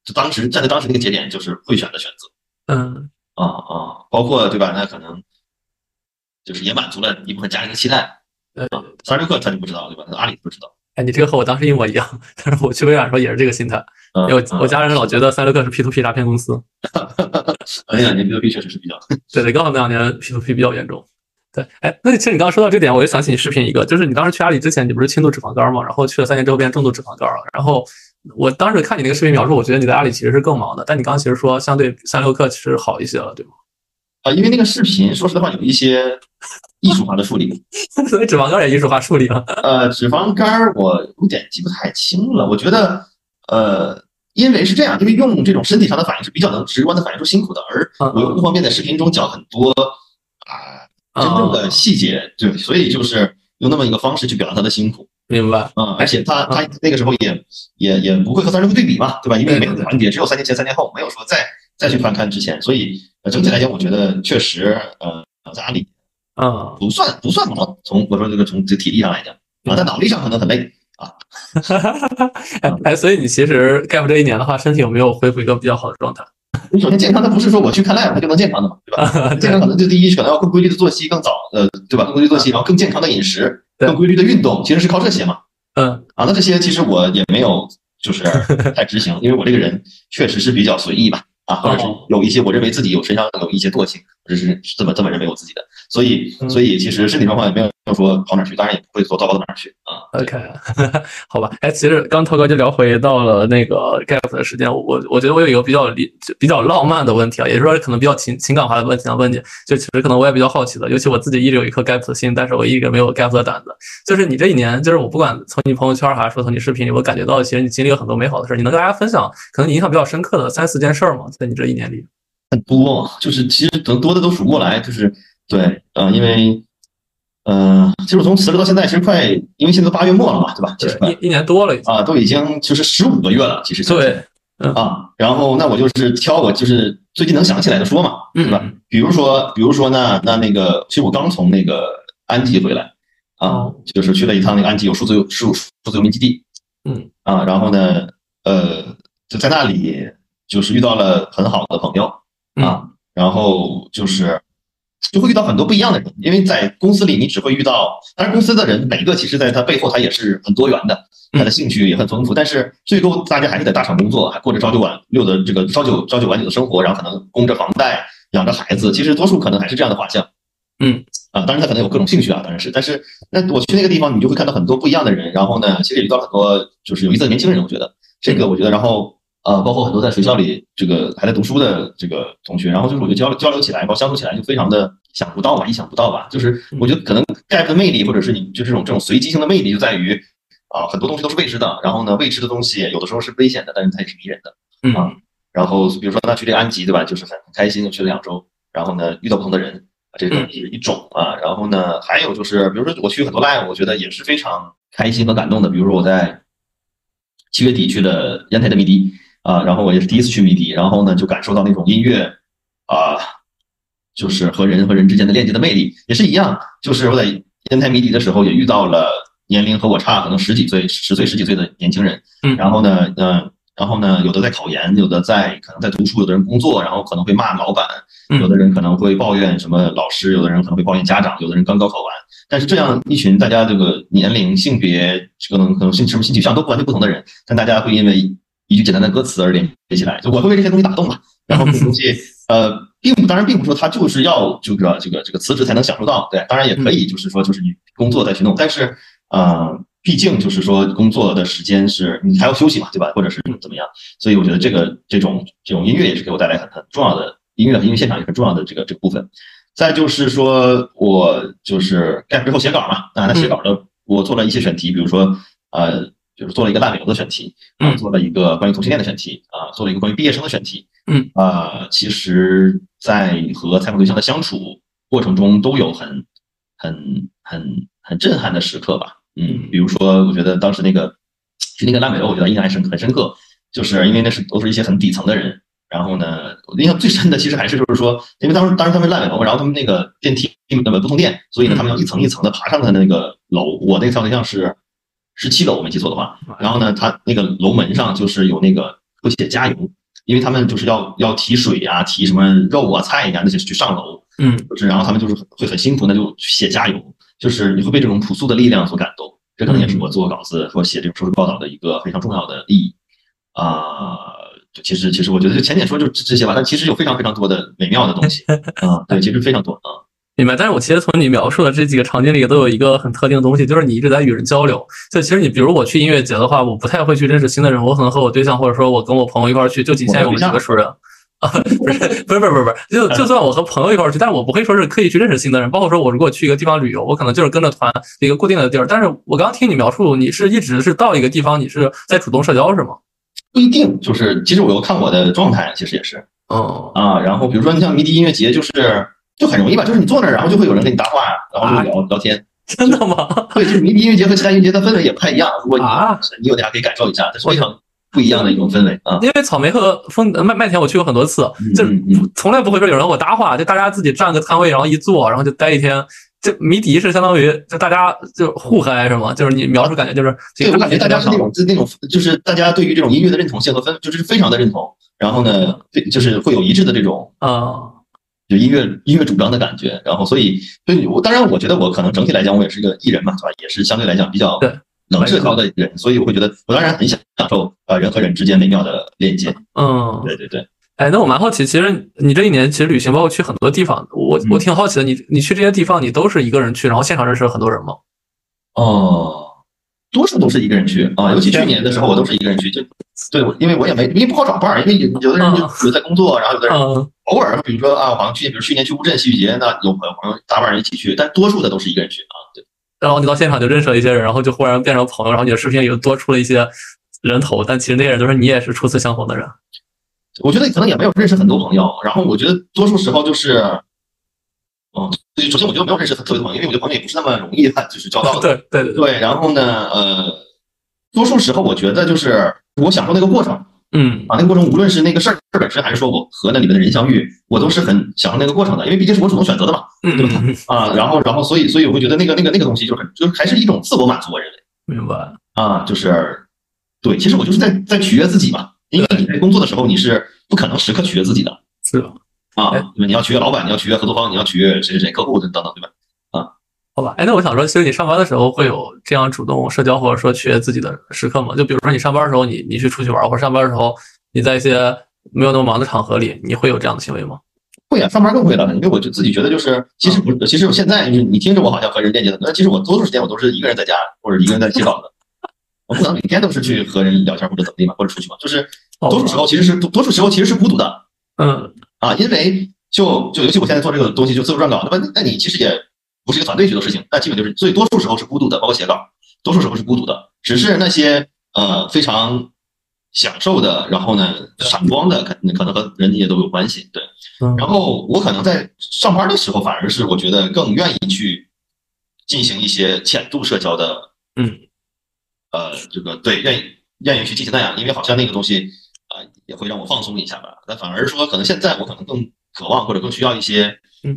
就当时站在当时那个节点就是会选的选择。嗯啊啊，包括对吧？那可能就是也满足了一部分家人的期待。呃，三十六氪他就不知道对吧？阿里不知道。哎，你这个和我当时一模一样，但是我去微软的时候也是这个心态，嗯因为我我家人老觉得三六克是 P to P 诈骗公司。[LAUGHS] 那两年 P to P 确实是比较对对，刚好那两年 P to P 比较严重。对，哎，那其实你刚刚说到这点，我就想起你视频一个，就是你当时去阿里之前，你不是轻度脂肪肝嘛，然后去了三年之后变重度脂肪肝了。然后我当时看你那个视频描述，我觉得你在阿里其实是更忙的，但你刚刚其实说相对三六氪其实好一些了，对吗？啊，因为那个视频说实话有一些艺术化的处理。[LAUGHS] 所以脂肪肝也艺术化处理了。呃，脂肪肝儿我有点记不太清了，我觉得呃。因为是这样，因为用这种身体上的反应是比较能直观的反映出辛苦的，而我又不方便在视频中讲很多啊真正的细节，对，所以就是用那么一个方式去表达他的辛苦。明白。嗯，而且他他那个时候也也也不会和三十岁对比嘛，对吧？因为没有环节，只有三年前、三年后，没有说再再去翻看之前，所以整体来讲，我觉得确实呃在阿里，嗯，不算不算忙，从我说这个从这体力上来讲啊，在脑力上可能很累。啊，哎哎，所以你其实 gap 这一年的话，身体有没有恢复一个比较好的状态？你首先健康，它不是说我去看 lab 它就能健康的嘛，对吧？健康可能就第一可能要更规律的作息，更早，呃，对吧？更规律作息，然后更健康的饮食，更规律的运动，其实是靠这些嘛。嗯，啊，那这些其实我也没有就是太执行，因为我这个人确实是比较随意吧，啊，或者是有一些我认为自己有身上有一些惰性，或者是这么这么认为我自己的，所以所以其实身体状况也没有。说跑哪去，当然也不会说糟糕到哪去啊。OK，[LAUGHS] 好吧。哎，其实刚涛哥就聊回到了那个 gap 的时间，我我觉得我有一个比较理比较浪漫的问题啊，也就是说可能比较情情感化的问题想问你，就其实可能我也比较好奇的，尤其我自己一直有一颗 gap 的心，但是我一直没有 gap 的胆子。就是你这一年，就是我不管从你朋友圈还是说从你视频里，我感觉到其实你经历了很多美好的事儿。你能跟大家分享可能你印象比较深刻的三四件事儿吗？在你这一年里？很多，就是其实可能多的都数不过来，就是对，嗯，因为。嗯，其实我从辞职到现在，其实快，因为现在都八月末了嘛，对吧？对，一一年多了啊，都已经就是十五个月了，其实对，啊，然后那我就是挑我就是最近能想起来的说嘛，对吧？比如说，比如说那那那个，其实我刚从那个安吉回来啊，就是去了一趟那个安吉有数字游数数字游民基地，嗯啊，然后呢，呃，就在那里就是遇到了很好的朋友啊，然后就是。就会遇到很多不一样的人，因为在公司里，你只会遇到，当然公司的人每个其实在他背后他也是很多元的，他的兴趣也很丰富，但是最终大家还是在大厂工作，还过着朝九晚六的这个朝九朝九晚九的生活，然后可能供着房贷，养着孩子，其实多数可能还是这样的画像。嗯，啊，当然他可能有各种兴趣啊，当然是，但是那我去那个地方，你就会看到很多不一样的人，然后呢，其实也遇到很多就是有意思的年轻人，我觉得。这个我觉得，然后。呃，包括很多在学校里这个还在读书的这个同学，然后就是我觉得交流交流起来，包括相处起来就非常的想不到吧，意想不到吧。就是我觉得可能 gap 的魅力，或者是你就这种这种随机性的魅力，就在于啊，很多东西都是未知的。然后呢，未知的东西有的时候是危险的，但是它也是迷人的啊。然后比如说那去这个安吉，对吧？就是很很开心的去了两周，然后呢遇到不同的人，这个是一种啊。然后呢还有就是，比如说我去很多 live，我觉得也是非常开心和感动的。比如说我在七月底去了烟台的迷笛。啊，然后我也是第一次去迷笛，然后呢就感受到那种音乐，啊，就是和人和人之间的链接的魅力，也是一样。就是我在烟台迷笛的时候，也遇到了年龄和我差可能十几岁、十岁、十几岁的年轻人。嗯，然后呢，嗯，然后呢，有的在考研，有的在可能在读书，有的人工作，然后可能会骂老板，有的人可能会抱怨什么老师，有的人可能会抱怨家长，有的人刚高考完。但是这样一群大家这个年龄、性别，可能可能性什么性取向都完全不同的人，但大家会因为。一句简单的歌词而连接起来，就我会为这些东西打动嘛。然后这东西，[LAUGHS] 呃，并不当然并不说他就是要这个这个这个辞职才能享受到，对，当然也可以就是说就是你工作再去弄，但是，呃，毕竟就是说工作的时间是你还要休息嘛，对吧？或者是怎么样？所以我觉得这个这种这种音乐也是给我带来很很重要的音乐音乐现场也很重要的这个这个部分。再就是说我就是干之后写稿嘛，啊，那写稿的我做了一些选题，比如说呃。就是做了一个烂尾楼的选题，啊，做了一个关于同性恋的选题，啊，做了一个关于毕业生的选题，嗯，啊，其实，在和采访对象的相处过程中，都有很、很、很、很震撼的时刻吧，嗯，比如说，我觉得当时那个去那个烂尾楼，我觉得印象还深很深刻，就是因为那是都是一些很底层的人。然后呢，我印象最深的其实还是就是说，因为当时当时他们烂尾楼，然后他们那个电梯那么不通电，所以呢，他们要一层一层的爬上他的那个楼。我那个采访对象是十七楼，我没记错的话。然后呢，他那个楼门上就是有那个会写加油，因为他们就是要要提水啊、提什么肉啊、菜呀那些去上楼。嗯，就是然后他们就是会很辛苦，那就写加油，就是你会被这种朴素的力量所感动。这可能也是我做稿子或写这种收视报道的一个非常重要的意义啊。就其实其实我觉得就浅浅说就这些吧，但其实有非常非常多的美妙的东西 [LAUGHS] 啊。对，其实非常多啊。明白。但是我其实从你描述的这几个场景里，都有一个很特定的东西，就是你一直在与人交流。就其实你比如我去音乐节的话，我不太会去认识新的人，我可能和我对象或者说我跟我朋友一块去，就仅限于我们几个熟人。[LAUGHS] 啊，不是，不是，不是，不是，就就算我和朋友一块儿去，但是我不会说是刻意去认识新的人。包括说我如果去一个地方旅游，我可能就是跟着团一个固定的地儿。但是我刚刚听你描述，你是一直是到一个地方，你是在主动社交是吗？不一定，就是其实我要看我的状态，其实也是。哦啊，然后比如说你像迷笛音乐节，就是就很容易吧，就是你坐那儿，然后就会有人跟你搭话，然后就聊聊天。[LAUGHS] 真的吗？对，就是迷笛音乐节和其他音乐节的氛围也不太一样。如果你你有大家可以感受一下，这是非常不一样的一种氛围啊。因为草莓和风麦麦田我去过很多次，就从来不会说有人和我搭话，就大家自己占个摊位，然后一坐，然后就待一天。这谜底是相当于就大家就互嗨是吗？就是你描述感觉就是，对我感觉大家是那种就那种就是大家对于这种音乐的认同性和分就是非常的认同，然后呢，对就是会有一致的这种啊，就音乐音乐主张的感觉，然后所以所以我当然我觉得我可能整体来讲我也是一个艺人嘛，对吧？也是相对来讲比较能社交的人，所以我会觉得我当然很享受呃人和人之间美妙的链接。嗯，对对对。哎，那我蛮好奇，其实你这一年其实旅行，包括去很多地方，我我挺好奇的。你你去这些地方，你都是一个人去，然后现场认识了很多人吗？哦，多数都是一个人去啊，尤其去年的时候，我都是一个人去。就对，因为我也没，因为不好找伴儿，因为有有的人就有在工作，然后有的人偶尔，比如说啊，好像去，比如去年去乌镇戏剧节，那有朋友朋友搭伴人一起去，但多数的都是一个人去啊。对，然后你到现场就认识了一些人，然后就忽然变成朋友，然后你的视频里又多出了一些人头，但其实那些人都是你也是初次相逢的人。我觉得可能也没有认识很多朋友，然后我觉得多数时候就是，嗯，首先我觉得没有认识特别多朋友，因为我觉得朋友也不是那么容易就是交到的。对对对。然后呢，呃，多数时候我觉得就是我享受那个过程，嗯，啊，那个过程无论是那个事儿本身，还是说我和那里面的人相遇，我都是很享受那个过程的，因为毕竟是我主动选择的嘛，对吧？啊，然后然后所以所以我会觉得那个那个那个东西就是很就是还是一种自我满足，我认为。明白。啊，就是对，其实我就是在在取悦自己嘛。因为你在工作的时候，你是不可能时刻取悦自己的，是啊，对吧？你要取悦老板，你要取悦合作方，你要取悦谁谁谁客户等等等，对吧？啊，好吧。哎，那我想说，其实你上班的时候会有这样主动社交或者说取悦自己的时刻吗？就比如说你上班的时候，你你去出去玩，或者上班的时候你在一些没有那么忙的场合里，你会有这样的行为吗？会啊，上班更会了，因为我就自己觉得就是，其实不，其实我现在就是你听着我好像和人链接的，但其实我多数时间我都是一个人在家或者一个人在写稿的。[LAUGHS] 我不能每天都是去和人聊天或者怎么地嘛，或者出去嘛，就是多数时候其实是多多数时候其实是孤独的，嗯啊，因为就就尤其我现在做这个东西就自由撰稿，那么那你其实也不是一个团队去做事情，那基本就是所以多数时候是孤独的，包括写稿，多数时候是孤独的，只是那些呃非常享受的，然后呢闪光的，可可能和人也都有关系，对，然后我可能在上班的时候反而是我觉得更愿意去进行一些浅度社交的，嗯。呃，这个对，愿意愿意去进行那样，因为好像那个东西啊，也会让我放松一下吧。但反而说，可能现在我可能更渴望或者更需要一些嗯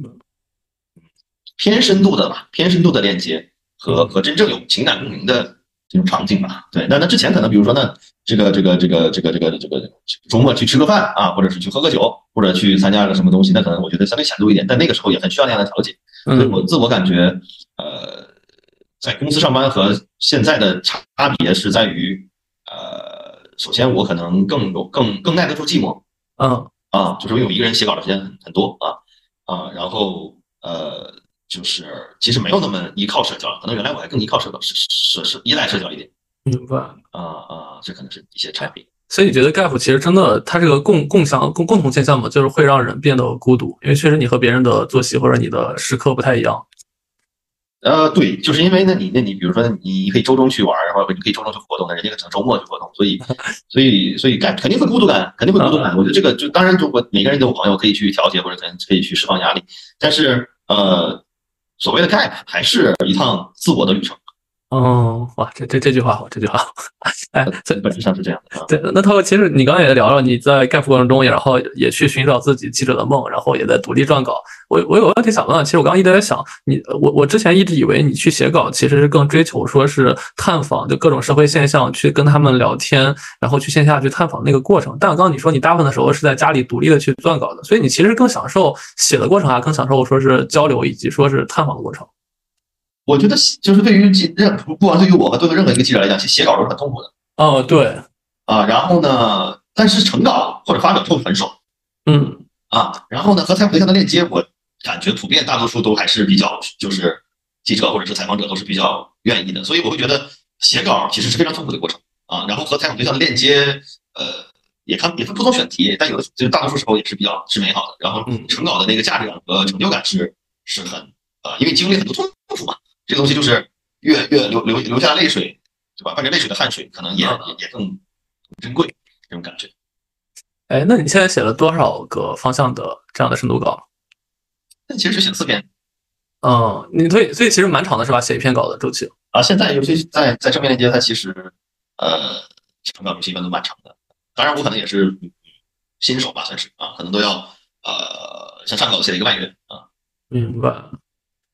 偏深度的吧，偏深度的链接和和真正有情感共鸣的这种场景吧。对，那那之前可能比如说呢，这个这个这个这个这个这个周末去吃个饭啊，或者是去喝个酒，或者去参加个什么东西，那可能我觉得相对浅度一点，但那个时候也很需要那样的调节。所以我自我感觉，呃。在公司上班和现在的差别是在于，呃，首先我可能更有更更耐得住寂寞，嗯啊，就是因为我一个人写稿的时间很很多啊啊，然后呃，就是其实没有那么依靠社交，可能原来我还更依靠社交，是是是依赖社交一点，明白啊啊，这可能是一些差别。所以你觉得 gap 其实真的它这个共共享共共同现象嘛？就是会让人变得孤独，因为确实你和别人的作息或者你的时刻不太一样。呃，对，就是因为那你那你比如说你可以周中去玩，然后你可以周中去活动，那人家可能周末去活动，所以 [LAUGHS] 所以所以感肯定会孤独感，肯定会孤独感。我觉得这个就当然就我每个人都有朋友可以去调节或者可能可以去释放压力，但是呃，所谓的 gap 还是一趟自我的旅程。哦，哇，这这这句话好，这句话好，[LAUGHS] 哎，这本质上是这样的。对，那涛哥，其实你刚刚也聊了，你在干副过程中，然后也去寻找自己记者的梦，然后也在独立撰稿。我我有个问题想问，其实我刚刚一直在想，你我我之前一直以为你去写稿其实是更追求说是探访，就各种社会现象去跟他们聊天，然后去线下去探访那个过程。但刚刚你说你大部分的时候是在家里独立的去撰稿的，所以你其实更享受写的过程啊，更享受说是交流以及说是探访的过程。我觉得就是对于记任不管对于我和对于任何一个记者来讲，写写稿都是很痛苦的。哦，对，啊，然后呢，但是成稿或者发表就很爽。嗯，啊，然后呢，和采访对象的链接，我感觉普遍大多数都还是比较，就是记者或者是采访者都是比较愿意的，所以我会觉得写稿其实是非常痛苦的过程啊。然后和采访对象的链接，呃，也看也分不同选题，但有的就是大多数时候也是比较是美好的。然后成稿的那个价值感和成就感是是很啊，因为经历很多痛苦嘛。这个东西就是越越流流流下泪水，对吧？伴着泪水的汗水，可能也也也更珍贵，这种感觉。哎，那你现在写了多少个方向的这样的深度稿？那其实写四篇。嗯，你所以所以其实蛮长的是吧？写一篇稿的周期啊。现在尤其在在正面链接，它其实呃，成稿周期一般都蛮长的。当然，我可能也是新手吧，算是啊，可能都要呃，像上稿写了一个半月啊。明白。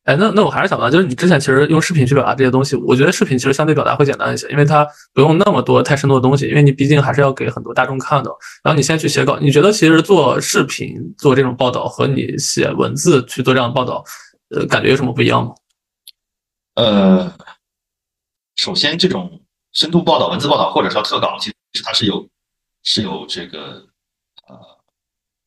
哎，那那我还是想问，就是你之前其实用视频去表达这些东西，我觉得视频其实相对表达会简单一些，因为它不用那么多太深度的东西，因为你毕竟还是要给很多大众看的。然后你先去写稿，你觉得其实做视频做这种报道和你写文字去做这样的报道，呃，感觉有什么不一样吗？呃，首先这种深度报道、文字报道或者说特稿，其实它是有是有这个呃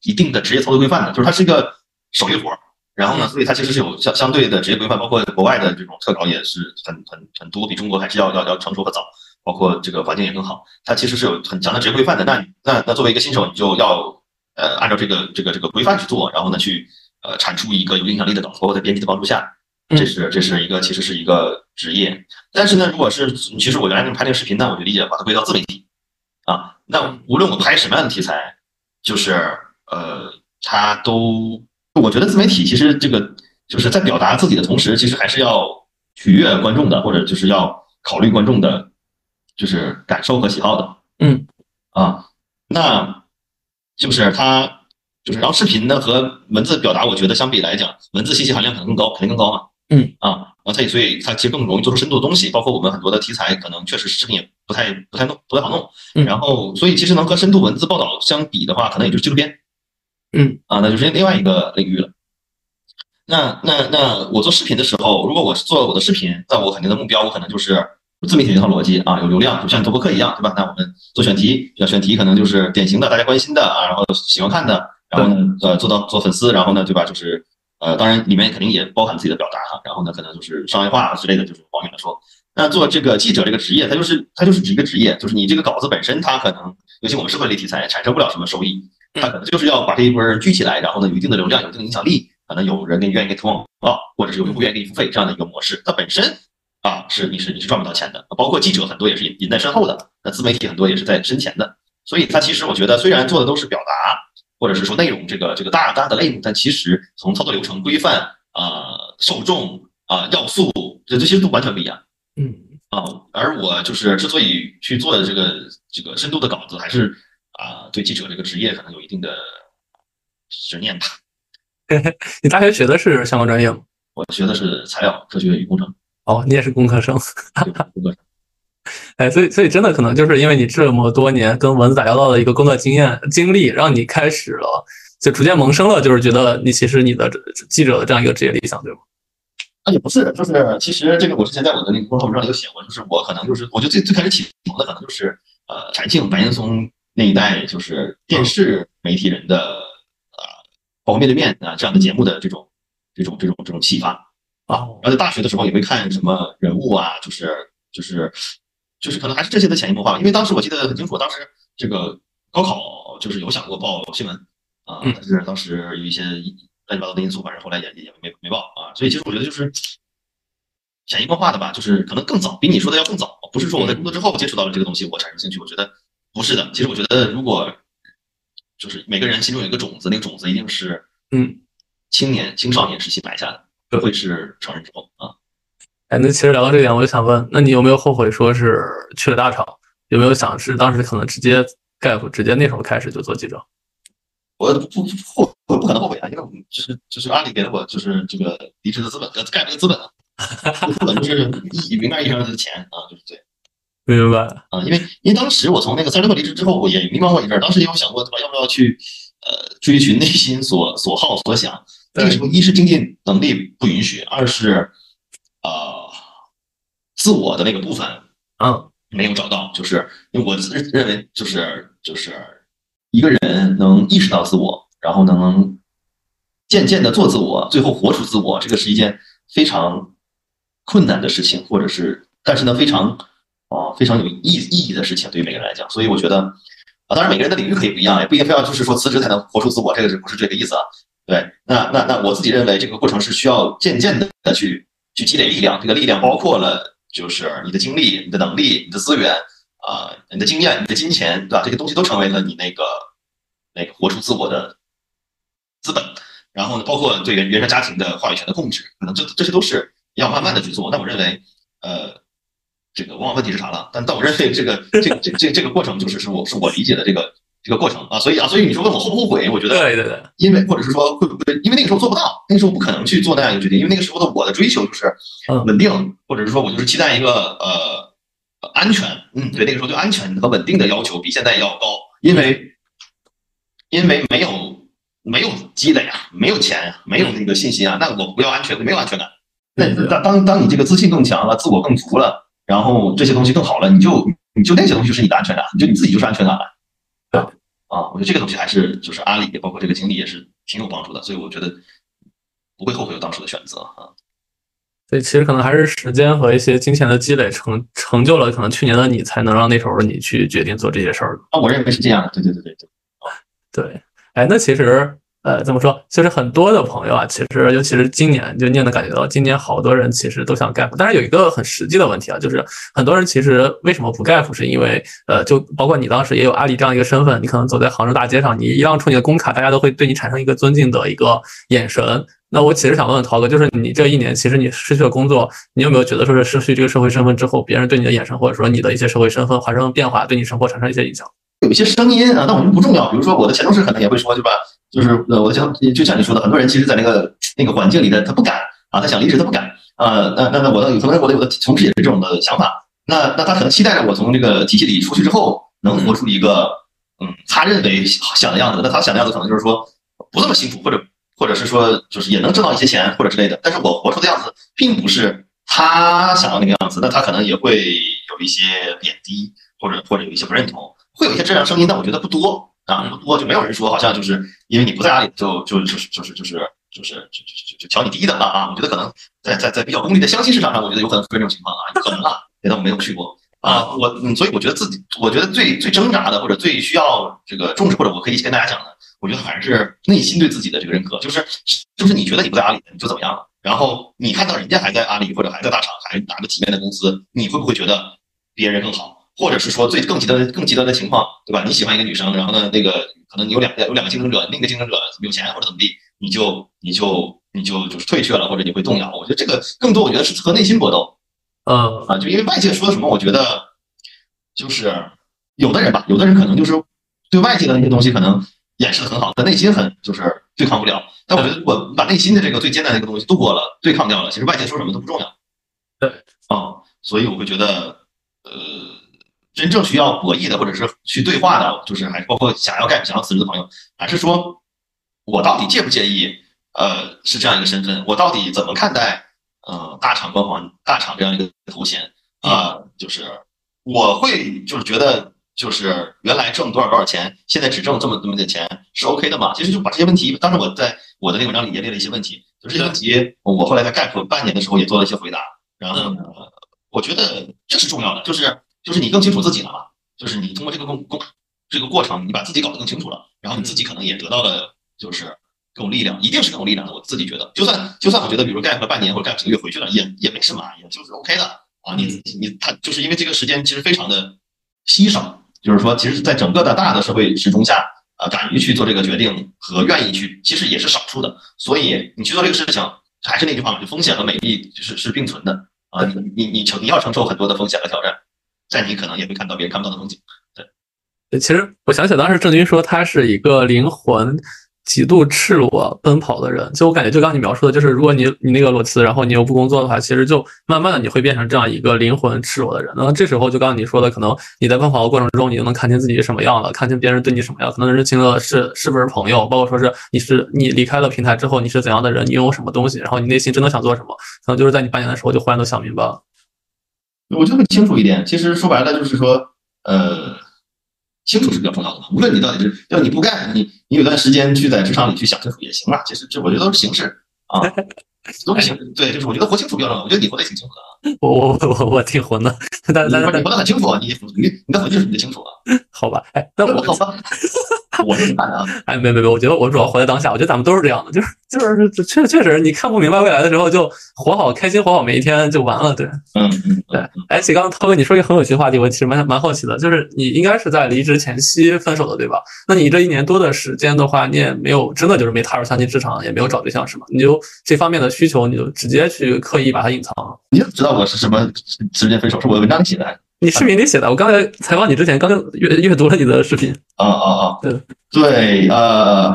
一定的职业操作规范的，就是它是一个手艺活儿。然后呢，所以它其实是有相相对的职业规范，包括国外的这种特稿也是很很很多，比中国还是要要要成熟和早，包括这个环境也更好。它其实是有很强的职业规范的。那那那作为一个新手，你就要呃按照这个这个这个规范去做，然后呢去呃产出一个有影响力的稿，包括在编辑的帮助下，这是这是一个其实是一个职业。但是呢，如果是其实我原来拍那个视频呢，我就理解把它归到自媒体啊。那无论我拍什么样的题材，就是呃它都。我觉得自媒体其实这个就是在表达自己的同时，其实还是要取悦观众的，或者就是要考虑观众的，就是感受和喜好的。嗯，啊，那就是它就是然后视频呢和文字表达，我觉得相比来讲，文字信息含量可能更高，肯定更高嘛。嗯，啊，然后它所以它其实更容易做出深度的东西，包括我们很多的题材，可能确实视频也不太不太弄不太好弄。然后所以其实能和深度文字报道相比的话，可能也就是纪录片。嗯啊，那就是另外一个领域了。那那那我做视频的时候，如果我是做我的视频，那我肯定的目标，我可能就是自媒体这套逻辑啊，有流量，就像做播客一样，对吧？那我们做选题，选题可能就是典型的大家关心的啊，然后喜欢看的，然后呢，呃，做到做粉丝，然后呢，对吧？就是呃，当然里面肯定也包含自己的表达哈，然后呢，可能就是商业化之类的，就是方面来说。那做这个记者这个职业，它就是它就是指一个职业，就是你这个稿子本身，它可能尤其我们社会类题材产生不了什么收益。他可能就是要把这一波人聚起来，然后呢，有一定的流量，有一定的影响力，可能有人给你愿意给你投广告，或者是有用户愿意给你付费这样的一个模式。它本身啊，是你是你是赚不到钱的。包括记者很多也是隐隐在身后的，那自媒体很多也是在身前的。所以它其实我觉得，虽然做的都是表达或者是说内容这个这个大大的类目，但其实从操作流程规范啊、受众啊、要素这这些都完全不一样。嗯啊，而我就是之所以去做的这个这个深度的稿子，还是。啊，对记者这个职业可能有一定的执念吧。[LAUGHS] 你大学学的是相关专业吗？我学的是材料科学与工程。哦，你也是工科生。工科生。[LAUGHS] 哎，所以所以真的可能就是因为你这么多年跟文字打交道的一个工作经验经历，让你开始了就逐渐萌生了，就是觉得你其实你的记者的这样一个职业理想，对吗？啊，也不是，就是其实这个我之前在我的那个公众号文章里有写过，就是我可能就是我觉得最最开始启蒙的可能就是呃柴静、白岩松。那一代就是电视媒体人的啊，包括面对面啊这样的节目的这种这种这种这种启发啊。然后在大学的时候也会看什么人物啊，就是就是就是可能还是这些的潜移默化。因为当时我记得很清楚，当时这个高考就是有想过报新闻啊，但是当时有一些乱七八糟的因素，反正后来也也没没报啊。所以其实我觉得就是潜移默化的吧，就是可能更早，比你说的要更早。不是说我在工作之后接触到了这个东西，我产生兴趣。我觉得。不是的，其实我觉得，如果就是每个人心中有一个种子，那个种子一定是嗯，青年、青少年时期埋下的，不会是成人之后啊。哎，那其实聊到这点，我就想问，那你有没有后悔说是去了大厂？有没有想是当时可能直接 gap，直接那时候开始就做记者？我不后我不可能后悔啊，因为我们就是就是阿里给了我就是这个离职的资本，呃，gap 的资本啊，[LAUGHS] 资本就是意明白意义上的钱啊，就是这样。明白啊，因为因为当时我从那个三十多离职之后，我也迷茫过一阵儿，当时也有想过，对吧？要不要去呃追寻内心所所好所想？那个时候，一是经济能力不允许，二是呃自我的那个部分，啊，没有找到。就是因为我认认为，就是就是一个人能意识到自我，然后能渐渐的做自我，最后活出自我，这个是一件非常困难的事情，或者是但是呢，非常。哦，非常有意意义的事情，对于每个人来讲，所以我觉得，啊，当然每个人的领域可以不一样，也不一定非要就是说辞职才能活出自我，这个是不是这个意思啊？对，那那那我自己认为这个过程是需要渐渐的去去积累力量，这个力量包括了就是你的精力、你的能力、你的资源啊、你的经验、你的金钱，对吧？这些东西都成为了你那个那个活出自我的资本。然后呢，包括对原原生家庭的话语权的控制，可能这这些都是要慢慢的去做。那我认为，呃。这个往往问题是啥了？但但我认为这个这个这这这个过程就是是我是我理解的这个这个过程啊，所以啊，所以你说问我后不后悔？我觉得对对对，因为或者是说会不会因为那个时候做不到，那个时候不可能去做那样一个决定，因为那个时候的我的追求就是稳定，或者是说我就是期待一个呃安全，嗯，对，那个时候对安全和稳定的要求比现在要高，因为因为没有没有积累啊，没有钱啊，没有那个信心啊，那我不要安全，没有安全感。那当当当你这个自信更强了，自我更足了。然后这些东西更好了，你就你就那些东西就是你的安全感，你就你自己就是安全感了。对啊，我觉得这个东西还是就是阿里，包括这个经历也是挺有帮助的，所以我觉得不会后悔有当初的选择啊。所以其实可能还是时间和一些金钱的积累成成就了可能去年的你，才能让那时候你去决定做这些事儿。啊，我认为是这样的。对对对对对。对，哎，那其实。呃，怎么说？其实很多的朋友啊，其实尤其是今年，就你也能感觉到，今年好多人其实都想 gap。但是有一个很实际的问题啊，就是很多人其实为什么不 gap？是因为呃，就包括你当时也有阿里这样一个身份，你可能走在杭州大街上，你一亮出你的工卡，大家都会对你产生一个尊敬的一个眼神。那我其实想问问涛哥，就是你这一年，其实你失去了工作，你有没有觉得说是失去这个社会身份之后，别人对你的眼神，或者说你的一些社会身份发生变化，对你生活产生一些影响？有一些声音啊，但我觉得不重要。比如说我的前同事可能也会说，对吧？就是呃，我像就像你说的，很多人其实，在那个那个环境里的，他不敢啊，他想离职，他不敢啊。那那那我的有可能我的有的同事也是这种的想法。那那他可能期待着我从这个体系里出去之后，能活出一个嗯，他认为想的样子。那他想的样子可能就是说不这么辛苦，或者或者是说就是也能挣到一些钱或者之类的。但是我活出的样子并不是他想要那个样子，那他可能也会有一些贬低，或者或者有一些不认同，会有一些这样声音，但我觉得不多。啊，不多就没有人说，好像就是因为你不在阿里，就就就是就是就是就是就就就瞧你低等了啊！我觉得可能在在在比较功利的相亲市场上，我觉得有可能出现这种情况啊，有可能啊，别的我没有去过啊，我嗯，所以我觉得自己，我觉得最最挣扎的或者最需要这个重视或者我可以跟大家讲的，我觉得反而是内心对自己的这个认可，就是就是你觉得你不在阿里，你就怎么样了？然后你看到人家还在阿里或者还在大厂，还拿着体面的公司，你会不会觉得别人更好？或者是说最更极端的更极端的情况，对吧？你喜欢一个女生，然后呢，那个可能你有两个有两个竞争者，另一个竞争者有钱或者怎么地，你就你就你就就是退却了，或者你会动摇。我觉得这个更多，我觉得是和内心搏斗。嗯啊，就因为外界说什么，我觉得就是有的人吧，有的人可能就是对外界的那些东西可能掩饰的很好，但内心很就是对抗不了。但我觉得如果把内心的这个最艰难的一个东西度过了，对抗掉了，其实外界说什么都不重要。对啊，所以我会觉得呃。真正需要博弈的，或者是去对话的，就是还包括想要干、想要辞职的朋友，还是说，我到底介不介意？呃，是这样一个身份，我到底怎么看待？呃，大厂光环、大厂这样一个头衔啊，就是我会就是觉得，就是原来挣多少多少钱，现在只挣这么这么点钱是 OK 的嘛？其实就把这些问题，当时我在我的那个文章里也列了一些问题，就这些问题，我后来在 gap 半年的时候也做了一些回答，然后呢，我觉得这是重要的，就是。就是你更清楚自己了嘛？就是你通过这个工工这个过程，你把自己搞得更清楚了，然后你自己可能也得到了就是更有力量，一定是更有力量的。我自己觉得，就算就算我觉得，比如 gap 了半年或者 gap 几个月回去了，也也没什么，也就是 OK 的啊。你你他就是因为这个时间其实非常的稀少，就是说，其实在整个的大的社会时钟下，啊，敢于去做这个决定和愿意去，其实也是少数的。所以你去做这个事情，还是那句话嘛，就风险和美丽就是是并存的。啊，你你你承你要承受很多的风险和挑战，在你可能也会看到别人看不到的风景。对，其实我想起当时郑钧说他是一个灵魂。极度赤裸奔跑的人，就我感觉，就刚你描述的，就是如果你你那个裸辞，然后你又不工作的话，其实就慢慢的你会变成这样一个灵魂赤裸的人。那这时候就刚你说的，可能你在奔跑的过程中，你就能看清自己是什么样的，看清别人对你什么样，可能认清了是是不是朋友，包括说是你是你离开了平台之后，你是怎样的人，你拥有什么东西，然后你内心真的想做什么，可能就是在你半年的时候就忽然都想明白了。我觉得很清楚一点，其实说白了就是说，呃。清楚是比较重要的嘛，无论你到底是要你不干，你你有段时间去在职场里去想清楚也行嘛。其实这我觉得都是形式啊，[LAUGHS] 都是形式。对，就是我觉得活清楚比较重要。我觉得你活得挺清楚的啊。[LAUGHS] 我我我我挺混的，但但你混得很清楚，你你你的混就是你的清楚啊。[LAUGHS] 好吧，哎，那我好吧。[LAUGHS] 我是看啊，哎，没没没，我觉得我主要活在当下。我觉得咱们都是这样的，就是就是确确实，你看不明白未来的时候，就活好开心，活好每一天就完了。对，嗯嗯，对。哎，其实刚刚涛哥你说一个很有趣的话题，我其实蛮蛮好奇的，就是你应该是在离职前夕分手的，对吧？那你这一年多的时间的话，你也没有真的就是没踏入相亲市场，也没有找对象，是吗？你就这方面的需求，你就直接去刻意把它隐藏。你怎么知道我是什么直接分手？是我的文章写的。你视频里写的，我刚才采访你之前刚阅阅读了你的视频。啊啊啊！对对，呃，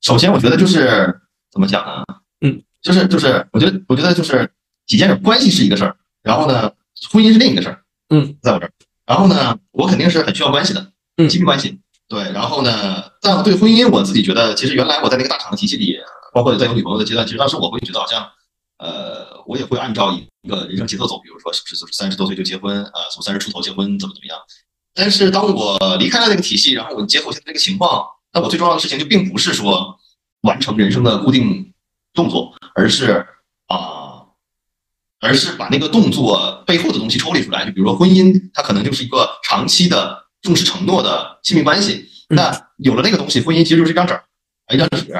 首先我觉得就是怎么讲呢？嗯，就是就是，我觉得我觉得就是几件事，关系是一个事儿，然后呢，婚姻是另一个事儿。嗯，在我这儿，然后呢，我肯定是很需要关系的，嗯，亲密关系。对，然后呢，但对婚姻，我自己觉得，其实原来我在那个大厂的体系里，包括在有女朋友的阶段，其实当时我会觉得好像。呃，我也会按照一个人生节奏走，比如说是不是就是三十多岁就结婚啊，从三十出头结婚怎么怎么样。但是当我离开了那个体系，然后我结合现在这个情况，那我最重要的事情就并不是说完成人生的固定动作，而是啊，而是把那个动作背后的东西抽离出来。就比如说婚姻，它可能就是一个长期的重视承诺的亲密关系。那有了那个东西，婚姻其实就是一张纸，一张纸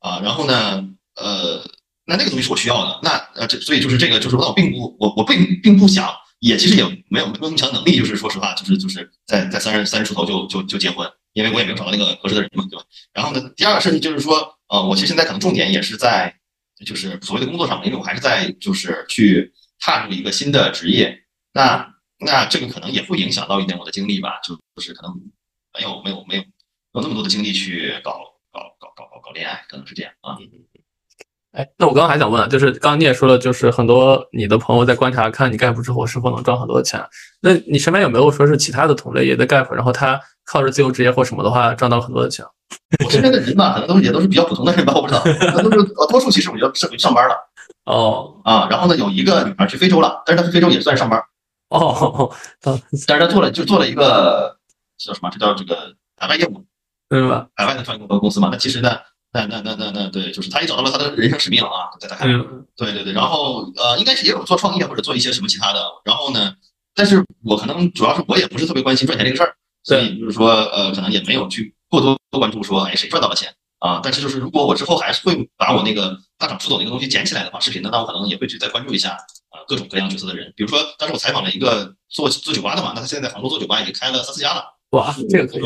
啊。然后呢，呃。那那个东西是我需要的，那呃这所以就是这个就是那我并不我我并并不想，也其实也没有没有那么强能力，就是说实话，就是就是在在三十三十出头就就就结婚，因为我也没有找到那个合适的人嘛，对吧？然后呢，第二个事情就是说，呃，我其实现在可能重点也是在就是所谓的工作上，因为我还是在就是去踏入一个新的职业，那那这个可能也会影响到一点我的精力吧，就就是可能没有没有没有没有那么多的精力去搞搞搞搞搞搞恋爱，可能是这样啊。哎，那我刚刚还想问，就是刚刚你也说了，就是很多你的朋友在观察，看你 gap 之后是否能赚很多钱。那你身边有没有说是其他的同类也在 gap，然后他靠着自由职业或什么的话赚到很多的钱？[LAUGHS] 我身边的人吧，可能都是也都是比较普通的人吧，我不知道，都是多数其实我觉得是去上班了。哦啊，然后呢，有一个女孩去非洲了，但是她去非洲也算上班。哦，但是她做了就做了一个叫什么？这叫这个海外业务，对吧？海外的创业公司嘛。那其实呢？那那那那那对，就是他也找到了他的人生使命啊，在他看来，对对对，然后呃，应该是也有做创业或者做一些什么其他的，然后呢，但是我可能主要是我也不是特别关心赚钱这个事儿，所以就是说呃，可能也没有去过多多关注说哎谁赚到了钱啊，但是就是如果我之后还是会把我那个大厂出走那个东西捡起来的话，视频的，那我可能也会去再关注一下啊各种各样角色的人，比如说当时我采访了一个做做酒吧的嘛，那他现在在杭州做酒吧已经开了三四家了，哇，这个可以，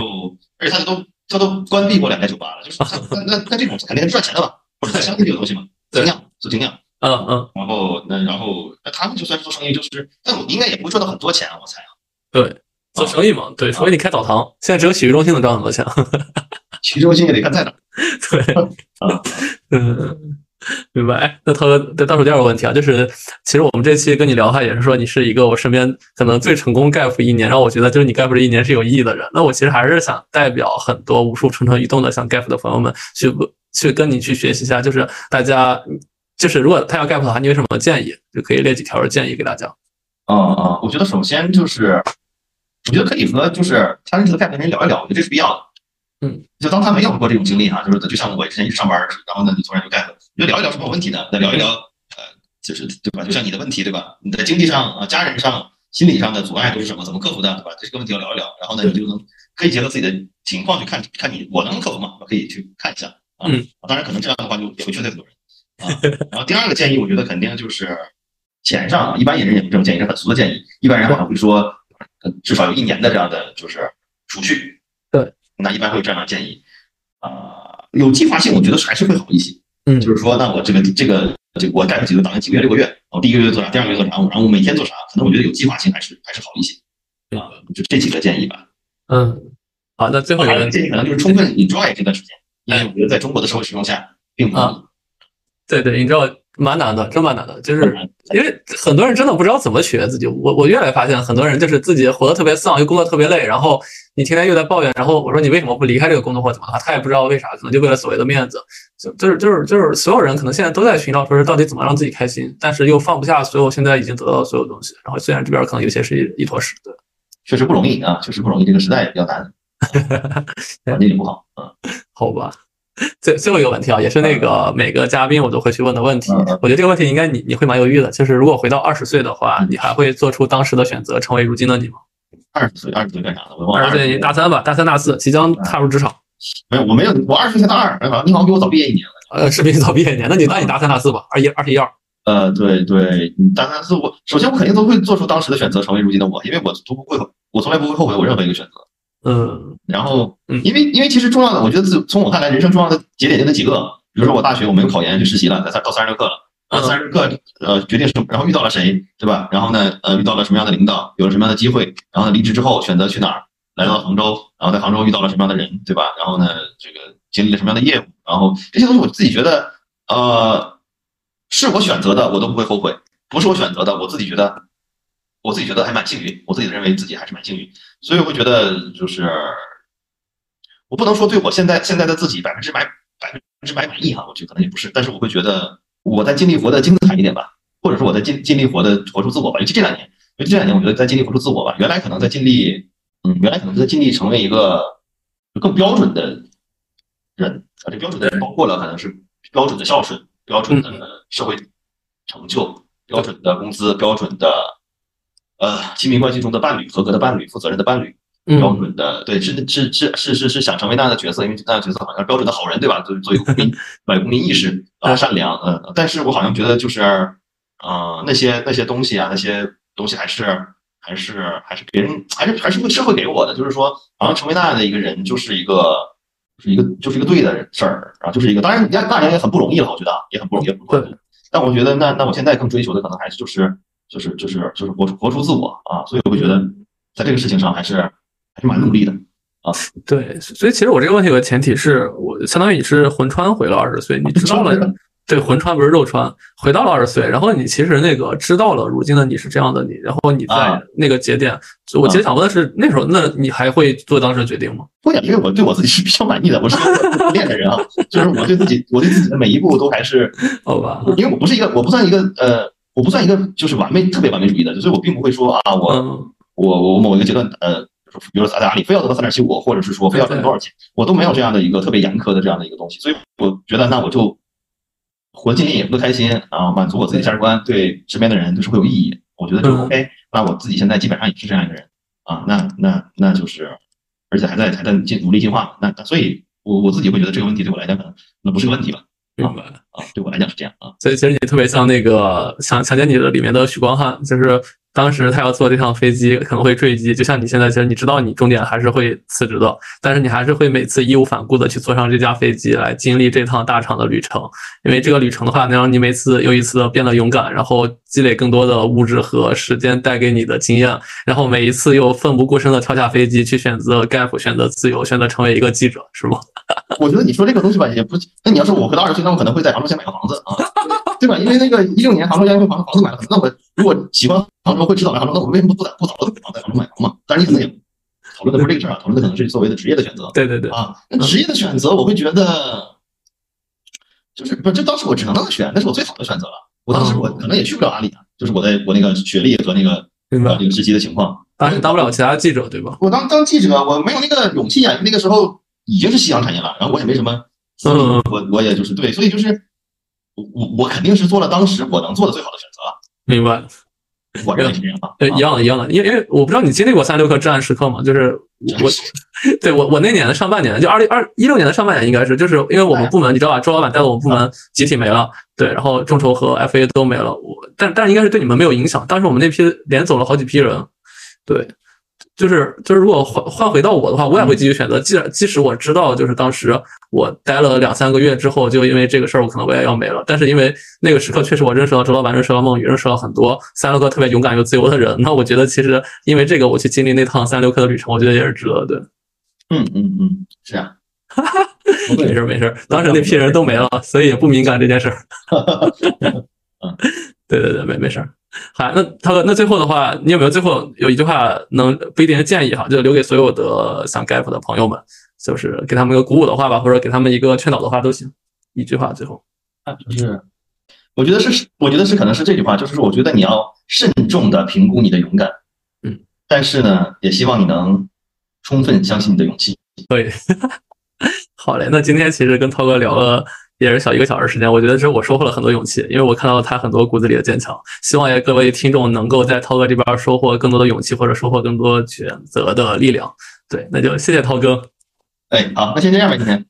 而且他都。他都关闭过两家酒吧了，就是那那那这种肯定是赚钱的吧，或者相信这个东西嘛，精酿做精酿，嗯嗯，然后那然后那他们就算是做生意，就是但我应该也不会赚到很多钱啊，我猜啊。对，做生意嘛，对，除非你开澡堂，现在只有洗浴中心能赚很多钱。[LAUGHS] 洗浴中心也得看在哪。对，[LAUGHS] 啊，嗯。[LAUGHS] 明白，那涛哥，再倒数第二个问题啊，就是其实我们这期跟你聊的话，也是说你是一个我身边可能最成功 gap 一年，然后我觉得就是你 gap 这一年是有意义的人。那我其实还是想代表很多无数蠢蠢欲动的想 gap 的朋友们，去去跟你去学习一下，就是大家就是如果他要 gap 的话，你有什么建议？就可以列几条建议给大家。嗯嗯，我觉得首先就是，我觉得可以和就是他认识的 gap 的人聊一聊，我觉得这是必要的。嗯，就当他没有过这种经历哈，就是就像我之前一直上班，然后呢，你突然就 gap。就聊一聊是没有问题呢，再聊一聊，呃，就是对吧？就像你的问题对吧？你在经济上啊、家人上、心理上的阻碍都是什么？怎么克服的对吧？这个问题要聊一聊，然后呢，你就能可以结合自己的情况去看看你我能克服吗？我可以去看一下啊。当然，可能这样的话就也会劝退很多人啊。然后第二个建议，我觉得肯定就是钱上，一般人也不这种建议，是很俗的建议。一般人可能会说，至少有一年的这样的就是储蓄。对，那一般会有这样的建议啊。有计划性，我觉得还是会好一些。嗯，就是说，那我这个这个这我概括几个档，几个月六个月，我第一个月做啥，第二个月做啥，然后我每天做啥，可能我觉得有计划性还是还是好一些啊，就这几个建议吧。嗯，好，那最后一个建议可能就是充分 enjoy 这段时间，因为我觉得在中国的社会使用下并不啊，对对，你知道。蛮难的，真蛮难的，就是 [LAUGHS] 因为很多人真的不知道怎么学自己。我我越来发现，很多人就是自己活得特别丧，又工作特别累，然后你天天又在抱怨，然后我说你为什么不离开这个工作或怎么的，他也不知道为啥，可能就为了所谓的面子，就就是就是就是所有人可能现在都在寻找说是到底怎么让自己开心，但是又放不下所有现在已经得到的所有东西。然后虽然这边可能有些是一一坨屎，对，确实不容易啊，确实不容易，这个时代也比较难，[LAUGHS] 环境也不好啊，好吧。[LAUGHS] 最最后一个问题啊，也是那个每个嘉宾我都会去问的问题。我觉得这个问题应该你你会蛮犹豫的，就是如果回到二十岁的话，你还会做出当时的选择，成为如今的你吗？二十岁，二十岁干啥呢？二十岁大三吧，大三大四即将踏入职场。没有，我没有，我二十岁才大二。你好像比我早毕业一年了。[LAUGHS] 呃，是比你早毕业一年，那你那你大三大四吧，二一二十一二。呃，对对，你大三四我首先我肯定都会做出当时的选择，成为如今的我，因为我从不会，我从来不会后悔我任何一个选择。嗯，然后，因为因为其实重要的，我觉得自从我看来，人生重要的节点就那几个，比如说我大学我没有考研去实习了，在三到三十课了，啊，三十课呃决定什么，然后遇到了谁，对吧？然后呢，呃，遇到了什么样的领导，有了什么样的机会，然后呢，离职之后选择去哪儿，来到杭州，然后在杭州遇到了什么样的人，对吧？然后呢，这个经历了什么样的业务，然后这些东西我自己觉得，呃，是我选择的，我都不会后悔；不是我选择的，我自己觉得。我自己觉得还蛮幸运，我自己认为自己还是蛮幸运，所以我会觉得就是，我不能说对我现在现在的自己百分之百百分之百满意哈，我觉得可能也不是，但是我会觉得我在尽力活得精彩一点吧，或者说我在尽尽力活得活出自我吧，尤其这两年，尤其这两年我觉得在尽力活出自我吧，原来可能在尽力，嗯，原来可能在尽力成为一个更标准的人啊，这标准的人包括了可能是标准的孝顺、标准的社会成就、标准的工资、标准的。呃，亲密关系中的伴侣，合格的伴侣，负责任的伴侣，标准的，对，是是是是是是想成为那样的角色，因为那样的角色好像标准的好人，对吧？做做一个公民，有公民意识啊，善良，嗯，但是我好像觉得就是，呃，那些那些东西啊，那些东西还是还是还是别人还是还是会社会给我的，就是说，好像成为那样的一个人，就是一个是一个就是一个对的事儿，然后就是一个，当然，那那也很不容易了，我觉得也很不容易，对。但我觉得，那那我现在更追求的可能还是就是。就是就是就是活出活出自我啊，所以我会觉得在这个事情上还是还是蛮努力的啊。对，所以其实我这个问题有个前提是我相当于你是魂穿回了二十岁，你知道了 [LAUGHS] [LAUGHS] 对，魂穿不是肉穿，回到了二十岁，然后你其实那个知道了如今的你是这样的你，然后你在那个节点，我其实想问的是那时候那你还会做当时的决定吗？会啊，因为我对我自己是比较满意的，我是不练的人啊，[LAUGHS] 就是我对自己我对自己的每一步都还是好吧，因为我不是一个我不算一个呃。我不算一个就是完美特别完美主义的，所以我并不会说啊，我我我某一个阶段，呃，比如说在阿里非要得到三点七五，或者是说非要赚多少钱，我都没有这样的一个特别严苛的这样的一个东西，所以我觉得那我就活尽力，活得开心啊，满足我自己价值观，对身边的人都是会有意义，我觉得就 OK。那我自己现在基本上也是这样一个人啊，那那那就是，而且还在还在进努力进化那所以，我我自己会觉得这个问题对我来讲可能那不是个问题吧。明白啊，对我来讲是这样啊，所以其实你特别像那个《想强奸你》的里面的许光汉，就是。当时他要坐这趟飞机可能会坠机，就像你现在，其实你知道你终点还是会辞职的，但是你还是会每次义无反顾的去坐上这架飞机来经历这趟大厂的旅程，因为这个旅程的话能让你每次又一次的变得勇敢，然后积累更多的物质和时间带给你的经验，然后每一次又奋不顾身的跳下飞机去选择 gap，选择自由，选择成为一个记者，是吗？[LAUGHS] 我觉得你说这个东西吧，也不，那你要是我回到二十岁，那我可能会在杭州先买个房子啊，对吧？因为那个一六年杭州亚运会房房子买了，那我如果喜欢。杭州会知道来杭州，那我为什么不早不早的在杭州买房嘛？当然你可能也讨论的不是这个事儿啊，讨论的可能是作为的职业的选择。对对对啊，那职业的选择，我会觉得就是不，就当时我只能那么选，那是我最好的选择了。我当时我可能也去不了阿里啊，就是我在我那个学历和那个那个实习的情况，当时当不了其他记者对吧？我当当记者，我没有那个勇气啊，那个时候已经是夕阳产业了，然后我也没什么，嗯，我我也就是对，所以就是我我我肯定是做了当时我能做的最好的选择了。明白。我认为是这样的，对，一样的，一样的，因为因为我不知道你经历过三十六氪至暗时刻吗？就是我，[LAUGHS] 对我我那年的上半年，就二零二一六年的上半年，应该是就是因为我们部门，你知道吧？周老板带的我们部门集体没了，对，然后众筹和 FA 都没了，我但但应该是对你们没有影响。当时我们那批连走了好几批人，对，就是就是，如果换换回到我的话，我也会继续选择。既然即使我知道，就是当时我待了两三个月之后，就因为这个事儿，我可能我也要没了。但是因为那个时刻，确实我认识到周老板，认识到梦雨，认识到很多三六氪特别勇敢又自由的人。那我觉得，其实因为这个，我去经历那趟三六氪的旅程，我觉得也是值得的。嗯嗯嗯，是啊，[LAUGHS] 没事没事，当时那批人都没了，所以也不敏感这件事儿。[LAUGHS] 对对对，没没事儿。[LAUGHS] 好，那涛哥，那最后的话，你有没有最后有一句话能不一定是建议哈，就留给所有的想 gap 的朋友们，就是给他们一个鼓舞的话吧，或者给他们一个劝导的话都行。一句话，最后啊，就是我觉得是，我觉得是可能是这句话，就是说，我觉得你要慎重的评估你的勇敢，嗯，但是呢，也希望你能充分相信你的勇气。对，[LAUGHS] 好嘞，那今天其实跟涛哥聊了。也是小一个小时时间，我觉得这是我收获了很多勇气，因为我看到了他很多骨子里的坚强。希望也各位听众能够在涛哥这边收获更多的勇气，或者收获更多选择的力量。对，那就谢谢涛哥。哎，好，那先这样吧，今天。